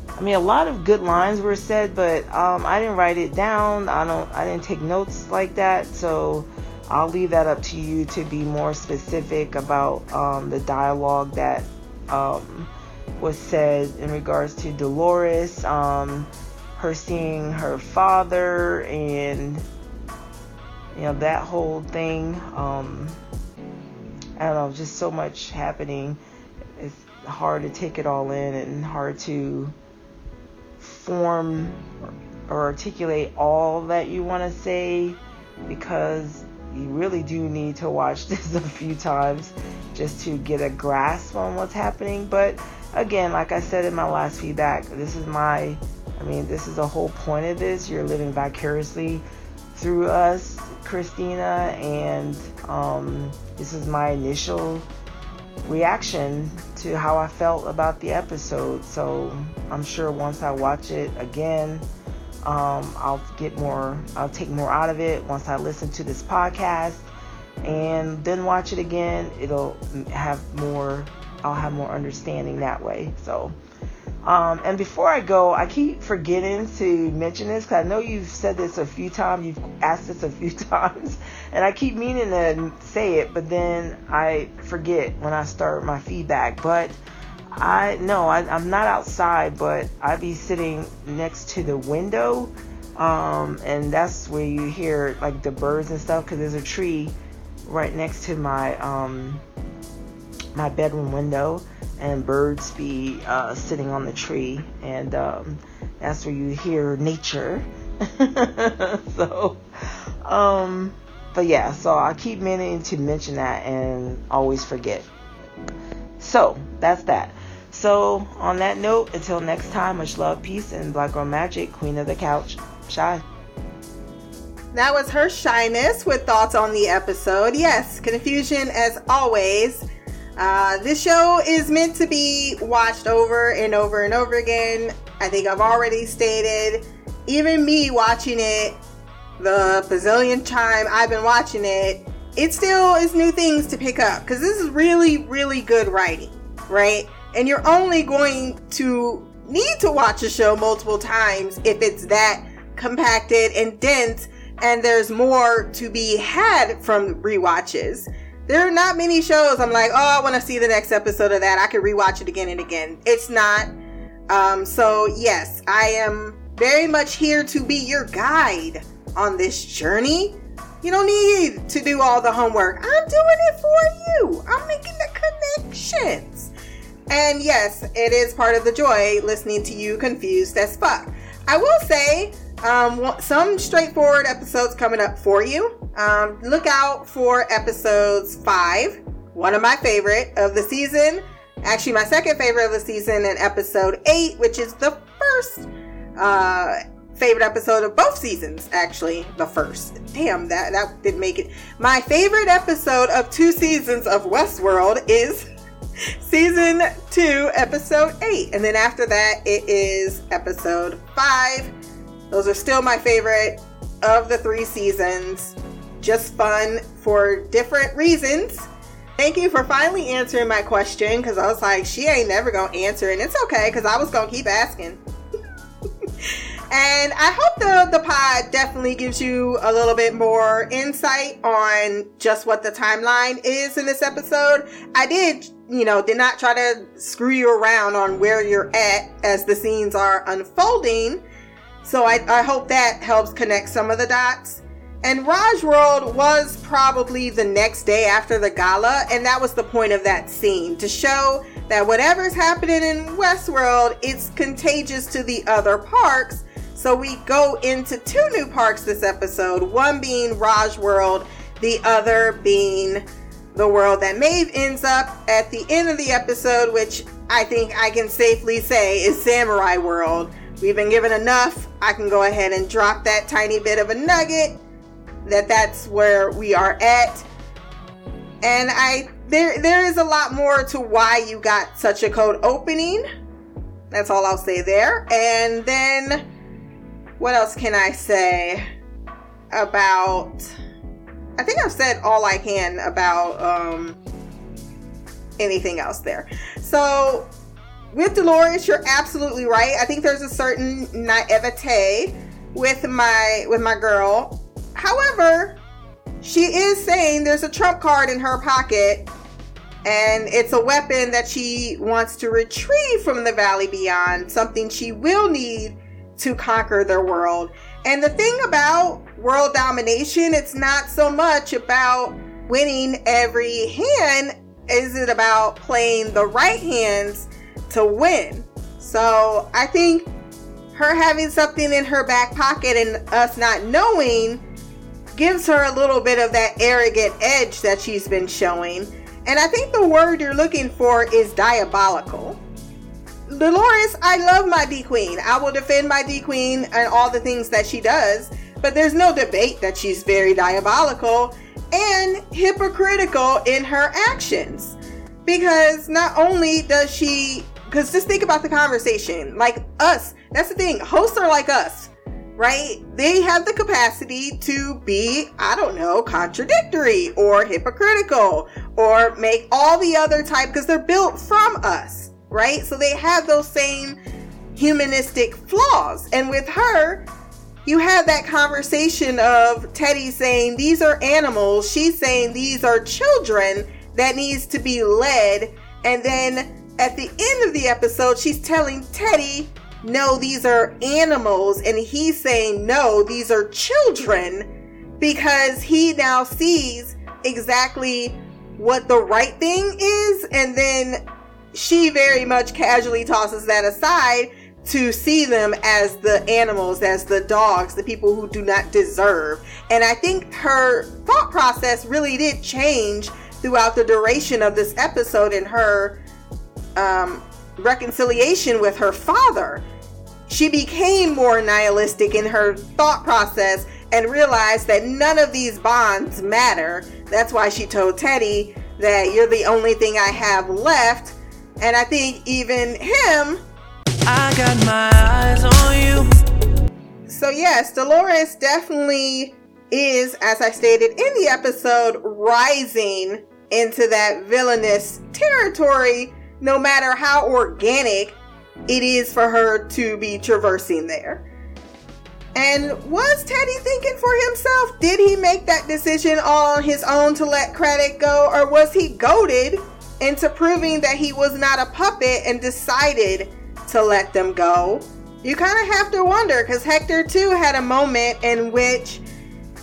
Speaker 7: I mean, a lot of good lines were said, but um, I didn't write it down. I don't, I didn't take notes like that. So, I'll leave that up to you to be more specific about um, the dialogue that um, was said in regards to Dolores, um, her seeing her father, and you know that whole thing. I don't know, just so much happening. Hard to take it all in and hard to form or articulate all that you want to say because you really do need to watch this a few times just to get a grasp on what's happening. But again, like I said in my last feedback, this is my, I mean, this is the whole point of this. You're living vicariously through us, Christina, and um, this is my initial reaction to how I felt about the episode. So I'm sure once I watch it again, um, I'll get more, I'll take more out of it once I listen to this podcast and then watch it again. It'll have more, I'll have more understanding that way. So, um, and before I go, I keep forgetting to mention this because I know you've said this a few times, you've asked this a few times, and I keep meaning to say it, but then I forget when I start my feedback. But I no, I, am not outside, but I'd be sitting next to the window, um, and that's where you hear like the birds and stuff because there's a tree right next to my um, my bedroom window, and birds be uh, sitting on the tree, and um, that's where you hear nature. so, um, but yeah, so I keep meaning to mention that and always forget. So that's that. So, on that note, until next time, much love, peace, and Black Girl Magic, Queen of the Couch, Shy.
Speaker 1: That was her shyness with thoughts on the episode. Yes, confusion as always. Uh, this show is meant to be watched over and over and over again. I think I've already stated, even me watching it the bazillion time I've been watching it, it still is new things to pick up because this is really, really good writing, right? And you're only going to need to watch a show multiple times if it's that compacted and dense and there's more to be had from re-watches. There are not many shows I'm like, oh, I want to see the next episode of that. I can rewatch it again and again. It's not. Um, so, yes, I am very much here to be your guide on this journey. You don't need to do all the homework. I'm doing it for you. I'm making the connections. And yes, it is part of the joy listening to you confused as fuck. I will say, um, some straightforward episodes coming up for you. Um, look out for episodes five, one of my favorite of the season. Actually, my second favorite of the season, and episode eight, which is the first uh, favorite episode of both seasons. Actually, the first. Damn, that that didn't make it. My favorite episode of two seasons of Westworld is season two, episode eight. And then after that, it is episode five. Those are still my favorite of the three seasons. Just fun for different reasons. Thank you for finally answering my question because I was like, she ain't never gonna answer, and it's okay because I was gonna keep asking. and I hope the the pod definitely gives you a little bit more insight on just what the timeline is in this episode. I did, you know, did not try to screw you around on where you're at as the scenes are unfolding. So I, I hope that helps connect some of the dots. And Raj World was probably the next day after the gala, and that was the point of that scene to show that whatever's happening in Westworld, it's contagious to the other parks. So we go into two new parks this episode, one being Raj World, the other being the world that Maeve ends up at the end of the episode, which I think I can safely say is Samurai World. We've been given enough. I can go ahead and drop that tiny bit of a nugget that that's where we are at. And I there there is a lot more to why you got such a cold opening. That's all I'll say there. And then what else can I say about I think I've said all I can about um anything else there. So with Dolores, you're absolutely right. I think there's a certain naivete with my with my girl However, she is saying there's a trump card in her pocket and it's a weapon that she wants to retrieve from the valley beyond, something she will need to conquer their world. And the thing about world domination, it's not so much about winning every hand, is it about playing the right hands to win? So I think her having something in her back pocket and us not knowing gives her a little bit of that arrogant edge that she's been showing. And I think the word you're looking for is diabolical. Dolores, I love my D Queen. I will defend my D Queen and all the things that she does, but there's no debate that she's very diabolical and hypocritical in her actions. Because not only does she, because just think about the conversation, like us, that's the thing, hosts are like us right? They have the capacity to be, I don't know, contradictory or hypocritical or make all the other type because they're built from us, right? So they have those same humanistic flaws. And with her, you have that conversation of Teddy saying these are animals, she's saying these are children that needs to be led. And then at the end of the episode, she's telling Teddy no, these are animals. And he's saying, no, these are children because he now sees exactly what the right thing is. And then she very much casually tosses that aside to see them as the animals, as the dogs, the people who do not deserve. And I think her thought process really did change throughout the duration of this episode and her um, reconciliation with her father she became more nihilistic in her thought process and realized that none of these bonds matter. That's why she told Teddy that you're the only thing I have left. And I think even him.
Speaker 6: I got my eyes on you.
Speaker 1: So, yes, Dolores definitely is, as I stated in the episode, rising into that villainous territory, no matter how organic it is for her to be traversing there. And was Teddy thinking for himself? Did he make that decision all on his own to let Craddock go, or was he goaded into proving that he was not a puppet and decided to let them go? You kind of have to wonder because Hector too had a moment in which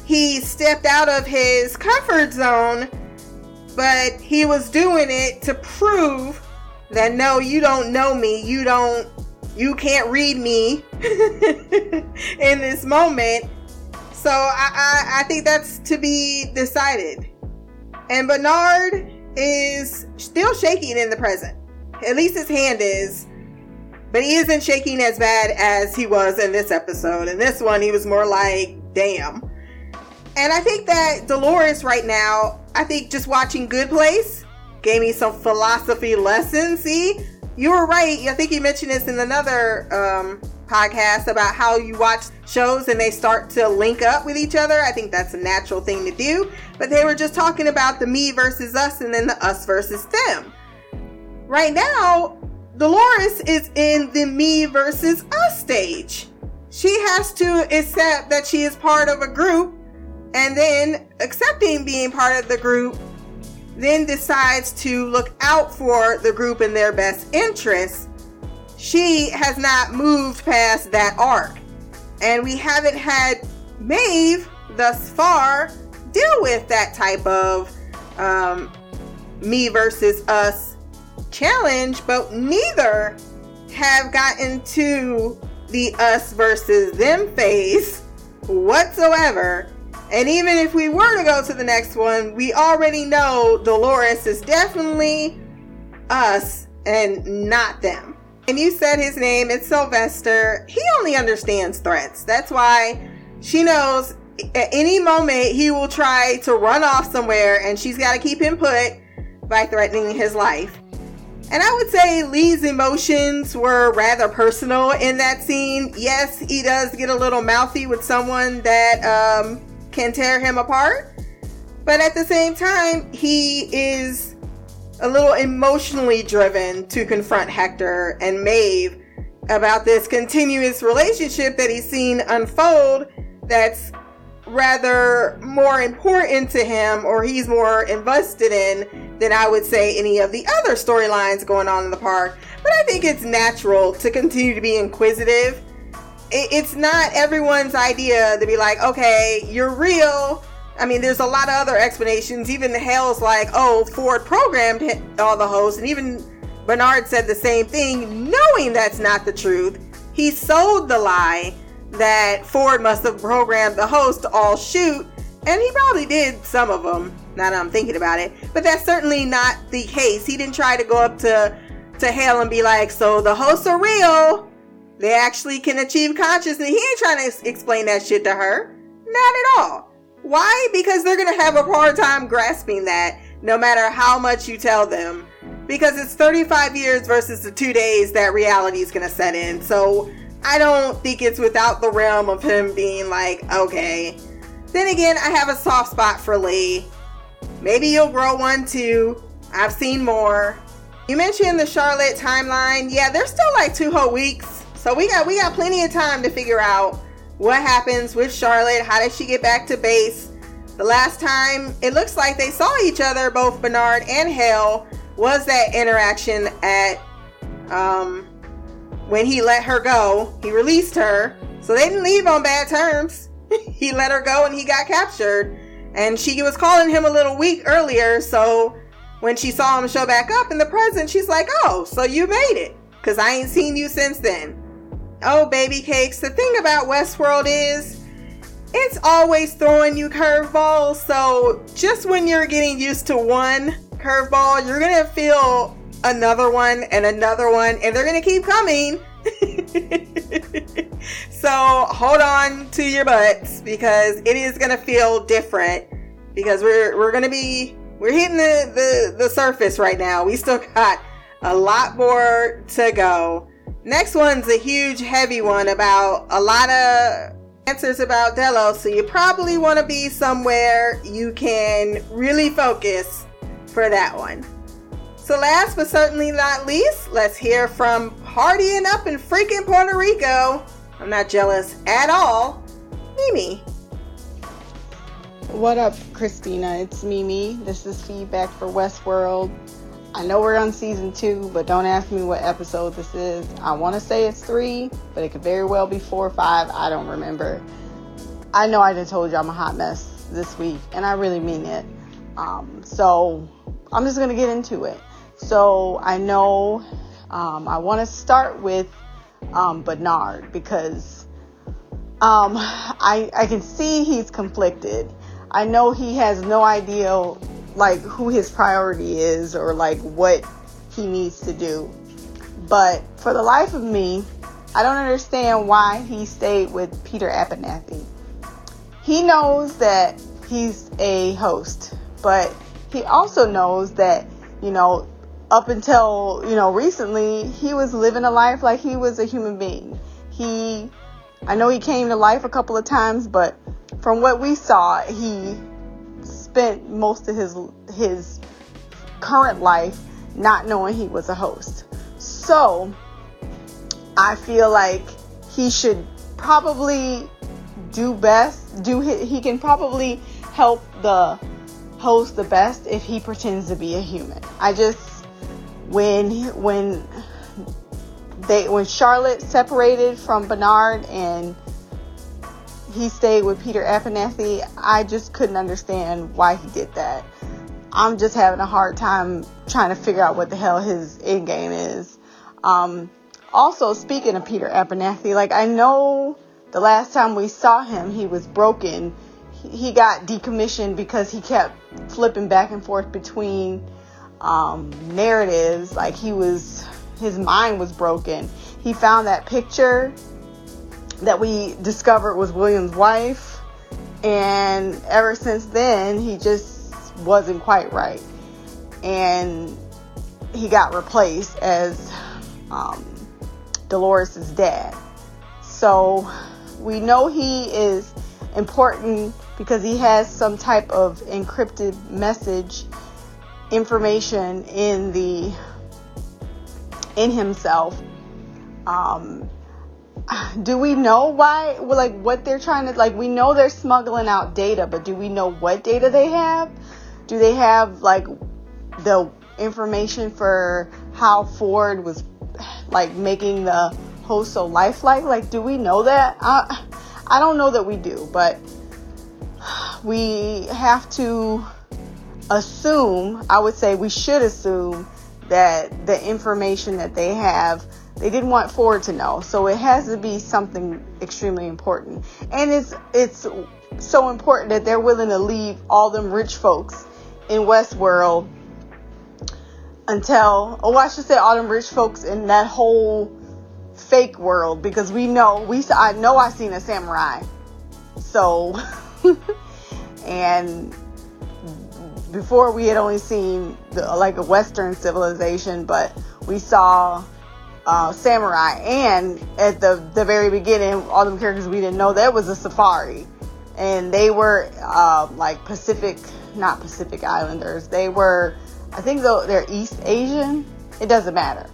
Speaker 1: he stepped out of his comfort zone, but he was doing it to prove that no, you don't know me. You don't, you can't read me in this moment. So I, I, I think that's to be decided. And Bernard is still shaking in the present. At least his hand is. But he isn't shaking as bad as he was in this episode. In this one, he was more like, damn. And I think that Dolores right now, I think just watching Good Place, gave me some philosophy lessons. See, you were right. I think you mentioned this in another um, podcast about how you watch shows and they start to link up with each other. I think that's a natural thing to do. But they were just talking about the me versus us and then the us versus them. Right now, Dolores is in the me versus us stage. She has to accept that she is part of a group and then accepting being part of the group then decides to look out for the group in their best interests, she has not moved past that arc. And we haven't had Maeve thus far deal with that type of um, me versus us challenge, but neither have gotten to the us versus them phase whatsoever. And even if we were to go to the next one, we already know Dolores is definitely us and not them. And you said his name, it's Sylvester. He only understands threats. That's why she knows at any moment he will try to run off somewhere and she's got to keep him put by threatening his life. And I would say Lee's emotions were rather personal in that scene. Yes, he does get a little mouthy with someone that um, can tear him apart. But at the same time, he is a little emotionally driven to confront Hector and Maeve about this continuous relationship that he's seen unfold that's rather more important to him or he's more invested in than I would say any of the other storylines going on in the park. But I think it's natural to continue to be inquisitive it's not everyone's idea to be like, okay, you're real. I mean, there's a lot of other explanations. Even Hale's like, oh, Ford programmed all the hosts, and even Bernard said the same thing, knowing that's not the truth. He sold the lie that Ford must have programmed the host to all shoot, and he probably did some of them. Now that I'm thinking about it, but that's certainly not the case. He didn't try to go up to to Hale and be like, "So the hosts are real." They actually can achieve consciousness. He ain't trying to explain that shit to her. Not at all. Why? Because they're going to have a hard time grasping that no matter how much you tell them. Because it's 35 years versus the two days that reality is going to set in. So I don't think it's without the realm of him being like, okay. Then again, I have a soft spot for Lee. Maybe you'll grow one too. I've seen more. You mentioned the Charlotte timeline. Yeah, there's still like two whole weeks so we got we got plenty of time to figure out what happens with Charlotte. How did she get back to base? The last time it looks like they saw each other, both Bernard and Hale, was that interaction at um, when he let her go. He released her, so they didn't leave on bad terms. he let her go and he got captured. And she was calling him a little weak earlier, so when she saw him show back up in the present, she's like, "Oh, so you made it? Cause I ain't seen you since then." Oh, baby cakes. The thing about Westworld is it's always throwing you curveballs. So just when you're getting used to one curveball, you're going to feel another one and another one, and they're going to keep coming. so hold on to your butts because it is going to feel different because we're, we're going to be, we're hitting the, the, the surface right now. We still got a lot more to go. Next one's a huge, heavy one about a lot of answers about Delos. So you probably want to be somewhere you can really focus for that one. So, last but certainly not least, let's hear from partying up in freaking Puerto Rico. I'm not jealous at all. Mimi.
Speaker 8: What up, Christina? It's Mimi. This is feedback for Westworld. I know we're on season two, but don't ask me what episode this is. I want to say it's three, but it could very well be four or five. I don't remember. I know I just told you I'm a hot mess this week, and I really mean it. Um, so I'm just gonna get into it. So I know um, I want to start with um, Bernard because um, I I can see he's conflicted. I know he has no idea like who his priority is or like what he needs to do. But for the life of me, I don't understand why he stayed with Peter Abernathy. He knows that he's a host, but he also knows that you know, up until, you know, recently, he was living a life like he was a human being. He, I know he came to life a couple of times, but from what we saw, he spent most of his his current life not knowing he was a host. So, I feel like he should probably do best. Do he, he can probably help the host the best if he pretends to be a human. I just when when they when Charlotte separated from Bernard and he stayed with Peter Abernathy, I just couldn't understand why he did that. I'm just having a hard time trying to figure out what the hell his end game is. Um, also, speaking of Peter Abernathy, like I know the last time we saw him, he was broken. He got decommissioned because he kept flipping back and forth between um, narratives. Like he was, his mind was broken. He found that picture that we discovered was William's wife, and ever since then, he just wasn't quite right. And he got replaced as um, Dolores' dad. So we know he is important because he has some type of encrypted message information in the in himself um do we know why like what they're trying to like we know they're smuggling out data but do we know what data they have? Do they have like the information for how ford was like making the host so lifelike? Like do we know that? I i don't know that we do but we have to assume i would say we should assume that the information that they have they didn't want Ford to know. So it has to be something extremely important. And it's it's so important that they're willing to leave all them rich folks in Westworld until oh I should say all them rich folks in that whole fake world because we know we I know I seen a samurai. So and before we had only seen the, like a western civilization but we saw uh, samurai, and at the the very beginning, all the characters we didn't know that was a safari, and they were uh, like Pacific, not Pacific Islanders. They were, I think though they're East Asian. It doesn't matter.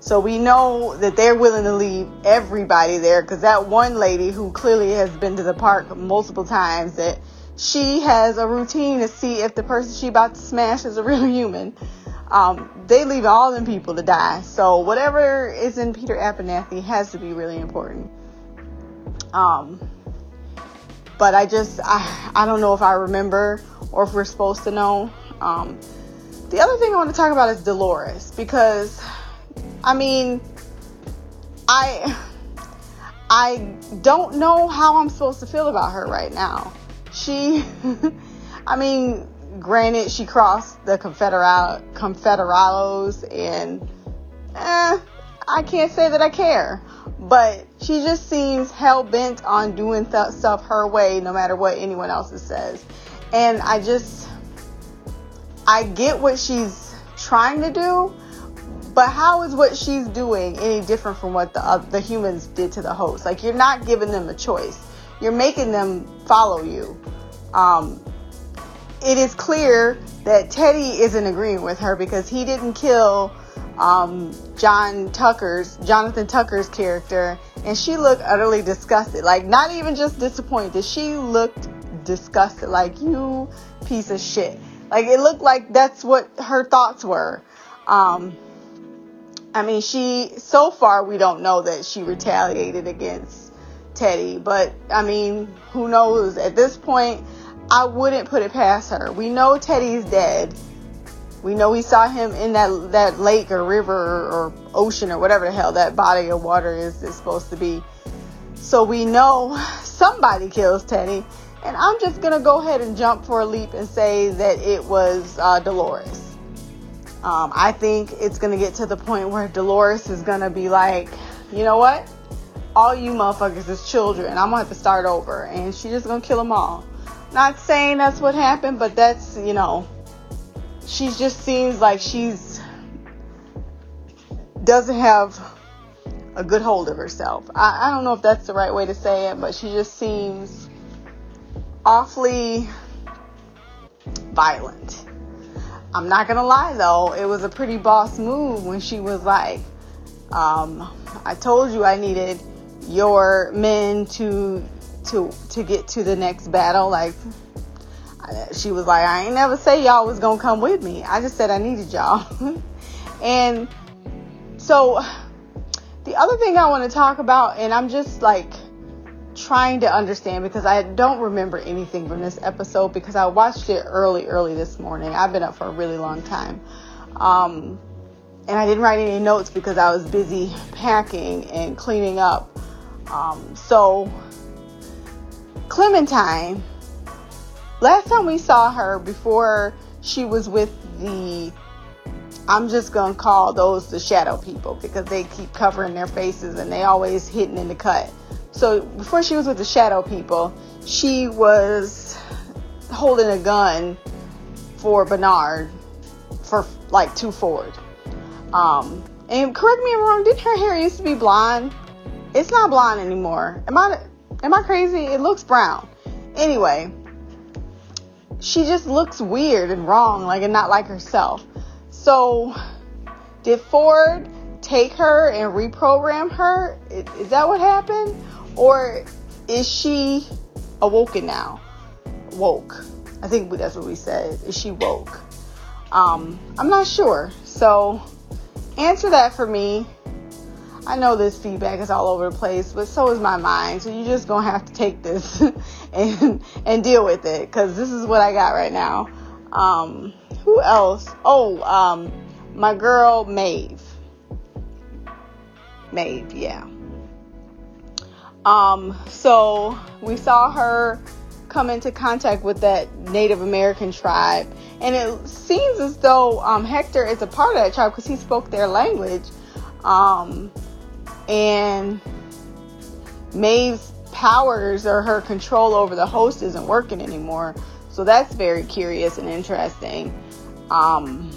Speaker 8: So we know that they're willing to leave everybody there because that one lady who clearly has been to the park multiple times that she has a routine to see if the person she about to smash is a real human um, they leave all them people to die. So whatever is in Peter Abernathy has to be really important. Um, but I just I, I don't know if I remember or if we're supposed to know. Um, the other thing I want to talk about is Dolores because I mean I I don't know how I'm supposed to feel about her right now. She I mean granted, she crossed the Confederal Confederados, and eh, I can't say that I care. But she just seems hell bent on doing th- stuff her way, no matter what anyone else says. And I just, I get what she's trying to do, but how is what she's doing any different from what the uh, the humans did to the host? Like you're not giving them a choice. You're making them follow you. Um, it is clear that Teddy isn't agreeing with her because he didn't kill um, John Tucker's Jonathan Tucker's character, and she looked utterly disgusted. Like not even just disappointed. She looked disgusted. Like you piece of shit. Like it looked like that's what her thoughts were. Um, I mean, she so far we don't know that she retaliated against Teddy, but I mean, who knows? At this point, I wouldn't put it past her. We know Teddy's dead. We know we saw him in that that lake or river or, ocean or whatever the hell that body of water is, is supposed to be. So we know somebody kills Teddy. And I'm just to go ahead and jump for a leap and say that it was uh, Dolores. Um, I think it's to get to the point where Dolores is to be like, you know what? All you motherfuckers is children. I'm to have to start over. And she's just to kill them all. Not saying that's what happened, but that's, you know, she just seems like she's doesn't have a good hold of herself. I, I don't know if that's the right way to say it, but she just seems awfully violent. I'm not gonna lie though, it was a pretty boss move when she was like, um, I told you I needed your men to to to get to the next battle. Like she was like, I ain't never say y'all was gonna come with me. I just said I needed y'all. and so the other thing I want to talk about, and I'm just like trying to understand because I don't remember anything from this episode because I watched it early, early this morning. I've been up for a really long time. Um, and I didn't write any notes because I was busy packing and cleaning up. Um, so, Clementine, last time we saw her before she was with the I'm just gonna call those the shadow people because they keep covering their faces and they always hitting in the cut. So before she was with the shadow people, she was holding a gun for Bernard for like two Ford. Um, and correct me if I'm wrong, didn't her hair used to be blonde? It's not blonde anymore. Am I am I crazy? It looks brown. Anyway, she just looks weird and wrong, like and not like herself. So, did Ford take her and reprogram her? Is that what happened? Or is she awoken now? Woke. I think that's what we said. Is she woke? Um, I'm not sure. So, answer that for me. I know this feedback is all over the place, but so is my mind. So you're just gonna have to take this and and deal with it because this is what I got right now. Um, who else? Oh, um, my girl Maeve. Maeve, yeah. Um, so we saw her come into contact with that Native American tribe, and it seems as though um, Hector is a part of that tribe because he spoke their language. Um, and Maeve's powers or her control over the host isn't working anymore. So that's very curious and interesting. Um,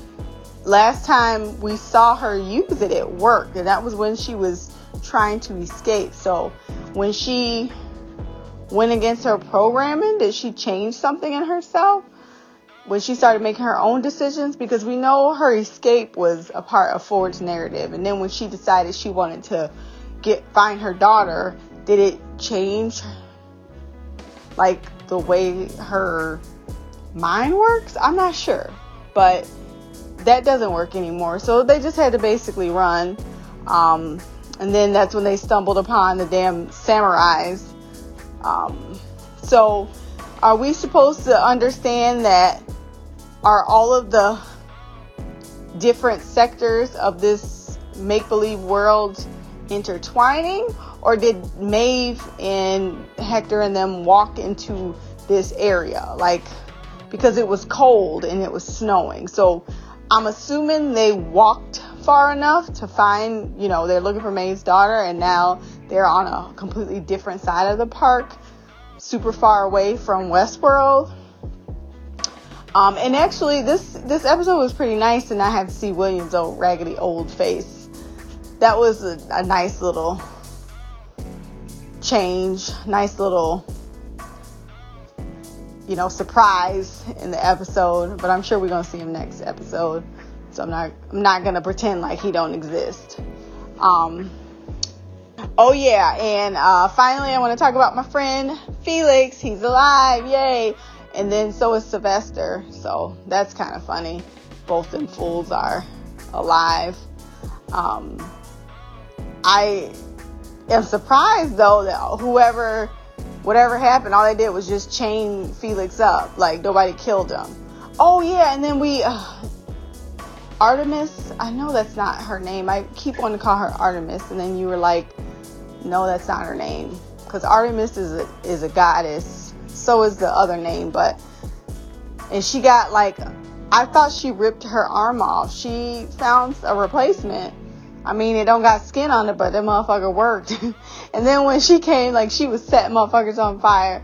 Speaker 8: last time we saw her use it, it worked, and that was when she was trying to escape. So when she went against her programming, did she change something in herself? When she started making her own decisions, because we know her escape was a part of Ford's narrative, and then when she decided she wanted to get find her daughter, did it change like the way her mind works? I'm not sure but that doesn't work anymore. So they just had to basically run. Um, and then that's when they stumbled upon the damn samurais. Um, so are we supposed to understand that are all of the different sectors of this make believe world intertwining? Or did Maeve and Hector and them walk into this area? Like, because it was cold and it was snowing. So I'm assuming they walked far enough to find, you know, they're looking for Maeve's daughter and now they're on a completely different side of the park, super far away from Westworld. Um, and actually, this this episode was pretty nice, and I had to see William's old raggedy old face. That was a, a nice little change, nice little you know, surprise in the episode, but I'm sure we're gonna see him next episode. So I'm not I'm not gonna pretend like he don't exist. Um Oh yeah, and uh, finally I want to talk about my friend Felix. He's alive, yay! And then so is Sylvester. So that's kind of funny. Both them fools are alive. Um, I am surprised though that whoever whatever happened, all they did was just chain Felix up. Like nobody killed him. Oh yeah, and then we uh, Artemis. I know that's not her name. I keep wanting to call her Artemis, and then you were like, no, that's not her name, because Artemis is a is a goddess. So is the other name, but and she got like, I thought she ripped her arm off. She found a replacement I mean, it don't got skin on it, but that motherfucker worked. and then when she came, like she was setting motherfuckers on fire.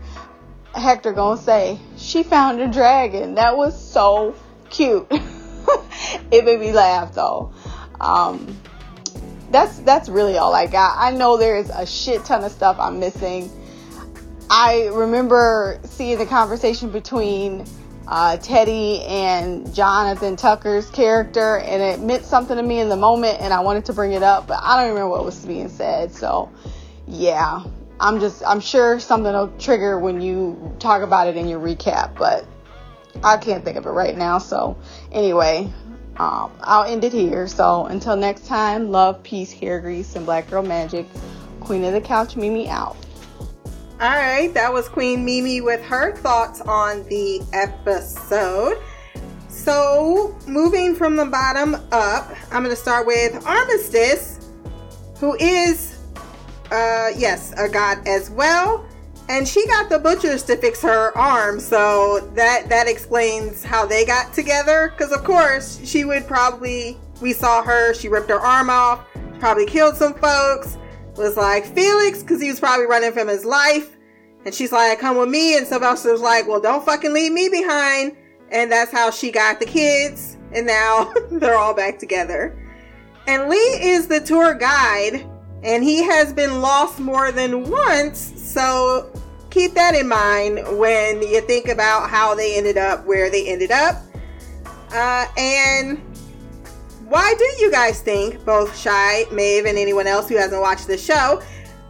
Speaker 8: Hector gonna say she found a dragon. That was so cute. it made me laugh though. Um, that's that's really all I got. I know there's a shit ton of stuff I'm missing. I remember seeing the conversation between uh, Teddy and Jonathan Tucker's character, and it meant something to me in the moment, and I wanted to bring it up, but I don't remember what was being said. So, yeah, I'm just I'm sure something will trigger when you talk about it in your recap, but I can't think of it right now. So, anyway, um, I'll end it here. So, until next time, love, peace, hair grease, and black girl magic. Queen of the couch, Mimi out.
Speaker 1: All right, that was Queen Mimi with her thoughts on the episode. So, moving from the bottom up, I'm going to start with Armistice, who is, uh, yes, a god as well. And she got the butchers to fix her arm, so that that explains how they got together. Because of course, she would probably we saw her. She ripped her arm off, probably killed some folks was like Felix because he was probably running from his life. And she's like, come with me. And Sylvester was like, well, don't fucking leave me behind. And that's how she got the kids. And now they're all back together. And Lee is the tour guide. And he has been lost more than once. So keep that in mind when you think about how they ended up where they ended up. Uh, and why do you guys think, both Shy, Maeve, and anyone else who hasn't watched the show,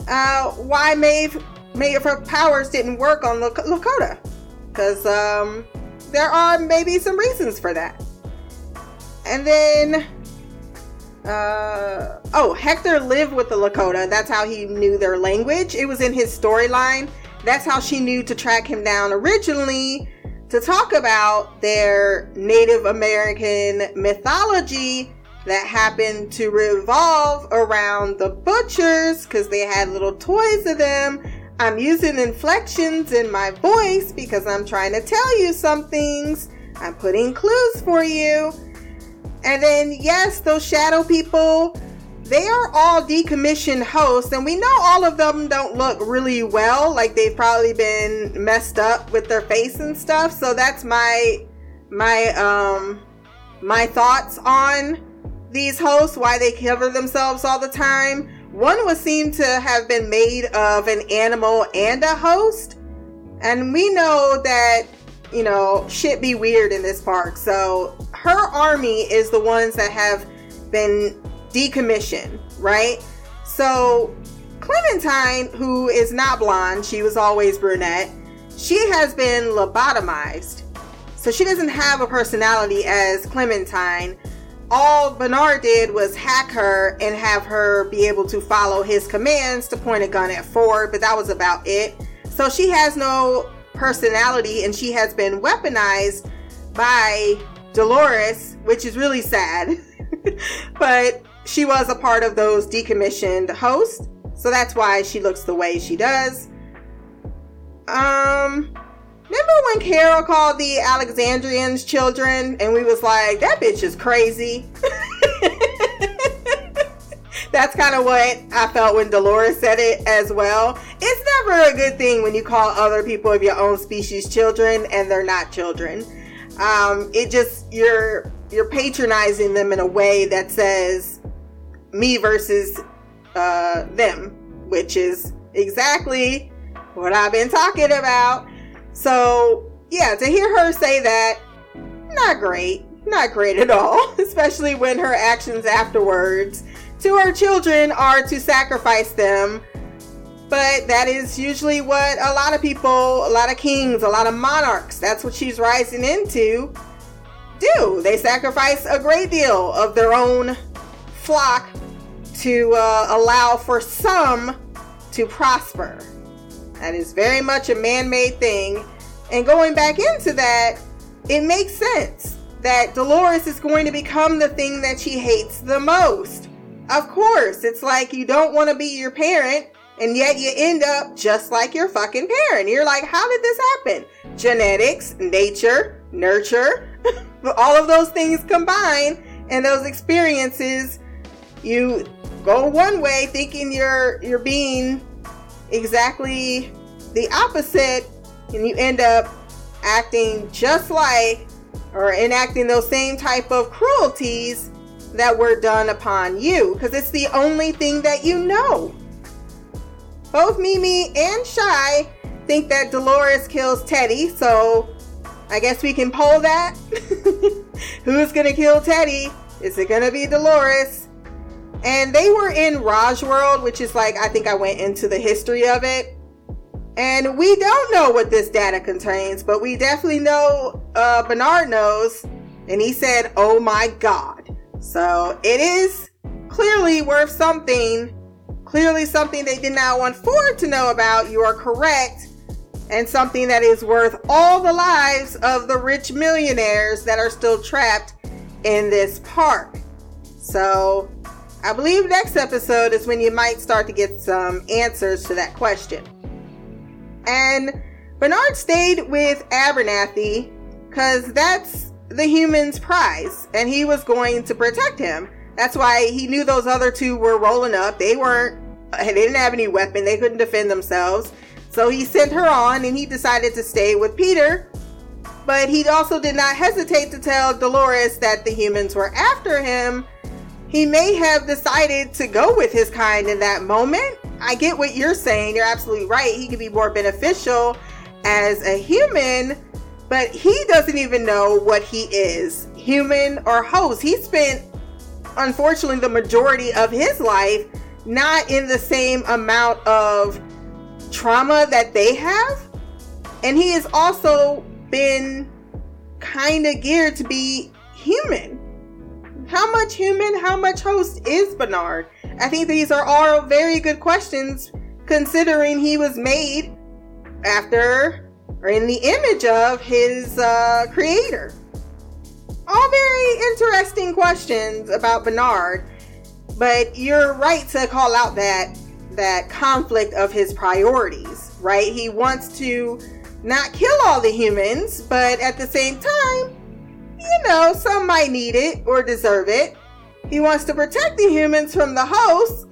Speaker 1: uh, why Maeve, Maeve, her powers didn't work on Lak- Lakota? Because um, there are maybe some reasons for that. And then, uh, oh, Hector lived with the Lakota. That's how he knew their language. It was in his storyline. That's how she knew to track him down originally to talk about their Native American mythology that happened to revolve around the butchers because they had little toys of them. I'm using inflections in my voice because I'm trying to tell you some things. I'm putting clues for you. And then, yes, those shadow people, they are all decommissioned hosts, and we know all of them don't look really well. Like they've probably been messed up with their face and stuff. So that's my my um my thoughts on these hosts, why they cover themselves all the time. One was seen to have been made of an animal and a host. And we know that, you know, shit be weird in this park. So her army is the ones that have been decommissioned, right? So Clementine, who is not blonde, she was always brunette, she has been lobotomized. So she doesn't have a personality as Clementine. All Bernard did was hack her and have her be able to follow his commands to point a gun at Ford, but that was about it. So she has no personality and she has been weaponized by Dolores, which is really sad. but she was a part of those decommissioned hosts, so that's why she looks the way she does. Um, remember when Carol called the Alexandrians children, and we was like, that bitch is crazy. that's kind of what I felt when Dolores said it as well. It's never a good thing when you call other people of your own species children and they're not children. Um, it just you're you're patronizing them in a way that says me versus uh, them, which is exactly what I've been talking about. So, yeah, to hear her say that, not great. Not great at all, especially when her actions afterwards to her children are to sacrifice them. But that is usually what a lot of people, a lot of kings, a lot of monarchs, that's what she's rising into, do. They sacrifice a great deal of their own flock to uh, allow for some to prosper. That is very much a man made thing. And going back into that, it makes sense that Dolores is going to become the thing that she hates the most. Of course, it's like you don't want to be your parent, and yet you end up just like your fucking parent. You're like, how did this happen? Genetics, nature, nurture, all of those things combine, and those experiences, you go one way thinking you're you're being exactly the opposite and you end up acting just like or enacting those same type of cruelties that were done upon you because it's the only thing that you know. Both Mimi and Shy think that Dolores kills Teddy, so I guess we can poll that. Who's gonna kill Teddy? Is it gonna be Dolores? And they were in Raj World, which is like, I think I went into the history of it. And we don't know what this data contains, but we definitely know uh, Bernard knows. And he said, Oh my God. So it is clearly worth something. Clearly, something they did not want Ford to know about. You are correct. And something that is worth all the lives of the rich millionaires that are still trapped in this park. So I believe next episode is when you might start to get some answers to that question. And Bernard stayed with Abernathy because that's the human's prize, and he was going to protect him. That's why he knew those other two were rolling up. They weren't, they didn't have any weapon, they couldn't defend themselves. So he sent her on, and he decided to stay with Peter. But he also did not hesitate to tell Dolores that the humans were after him. He may have decided to go with his kind in that moment. I get what you're saying. You're absolutely right. He could be more beneficial as a human, but he doesn't even know what he is human or host. He spent, unfortunately, the majority of his life not in the same amount of trauma that they have. And he has also been kind of geared to be human. How much human, how much host is Bernard? I think these are all very good questions considering he was made after or in the image of his uh, creator. All very interesting questions about Bernard, but you're right to call out that that conflict of his priorities, right? He wants to not kill all the humans, but at the same time, you know, some might need it or deserve it. He wants to protect the humans from the host.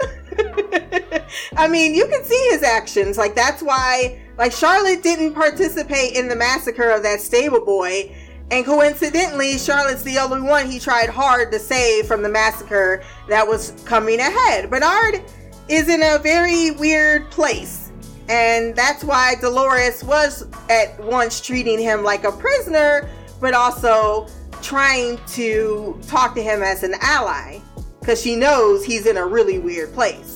Speaker 1: I mean, you can see his actions. Like, that's why, like, Charlotte didn't participate in the massacre of that stable boy. And coincidentally, Charlotte's the only one he tried hard to save from the massacre that was coming ahead. Bernard is in a very weird place. And that's why Dolores was at once treating him like a prisoner, but also trying to talk to him as an ally because she knows he's in a really weird place.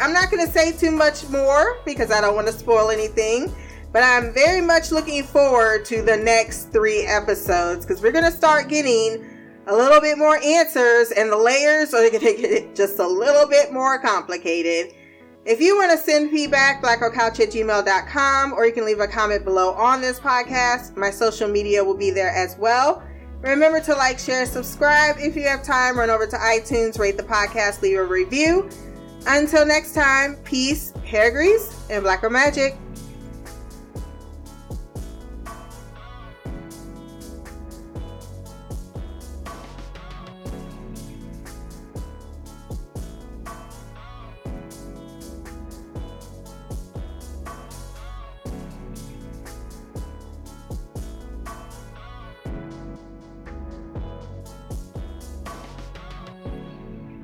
Speaker 1: I'm not going to say too much more because I don't want to spoil anything, but I'm very much looking forward to the next three episodes because we're going to start getting a little bit more answers and the layers are going to get just a little bit more complicated. If you want to send feedback, blackoutcouch at gmail.com, or you can leave a comment below on this podcast. My social media will be there as well. Remember to like, share, subscribe. If you have time, run over to iTunes, rate the podcast, leave a review. Until next time, peace, hair grease, and blacker magic.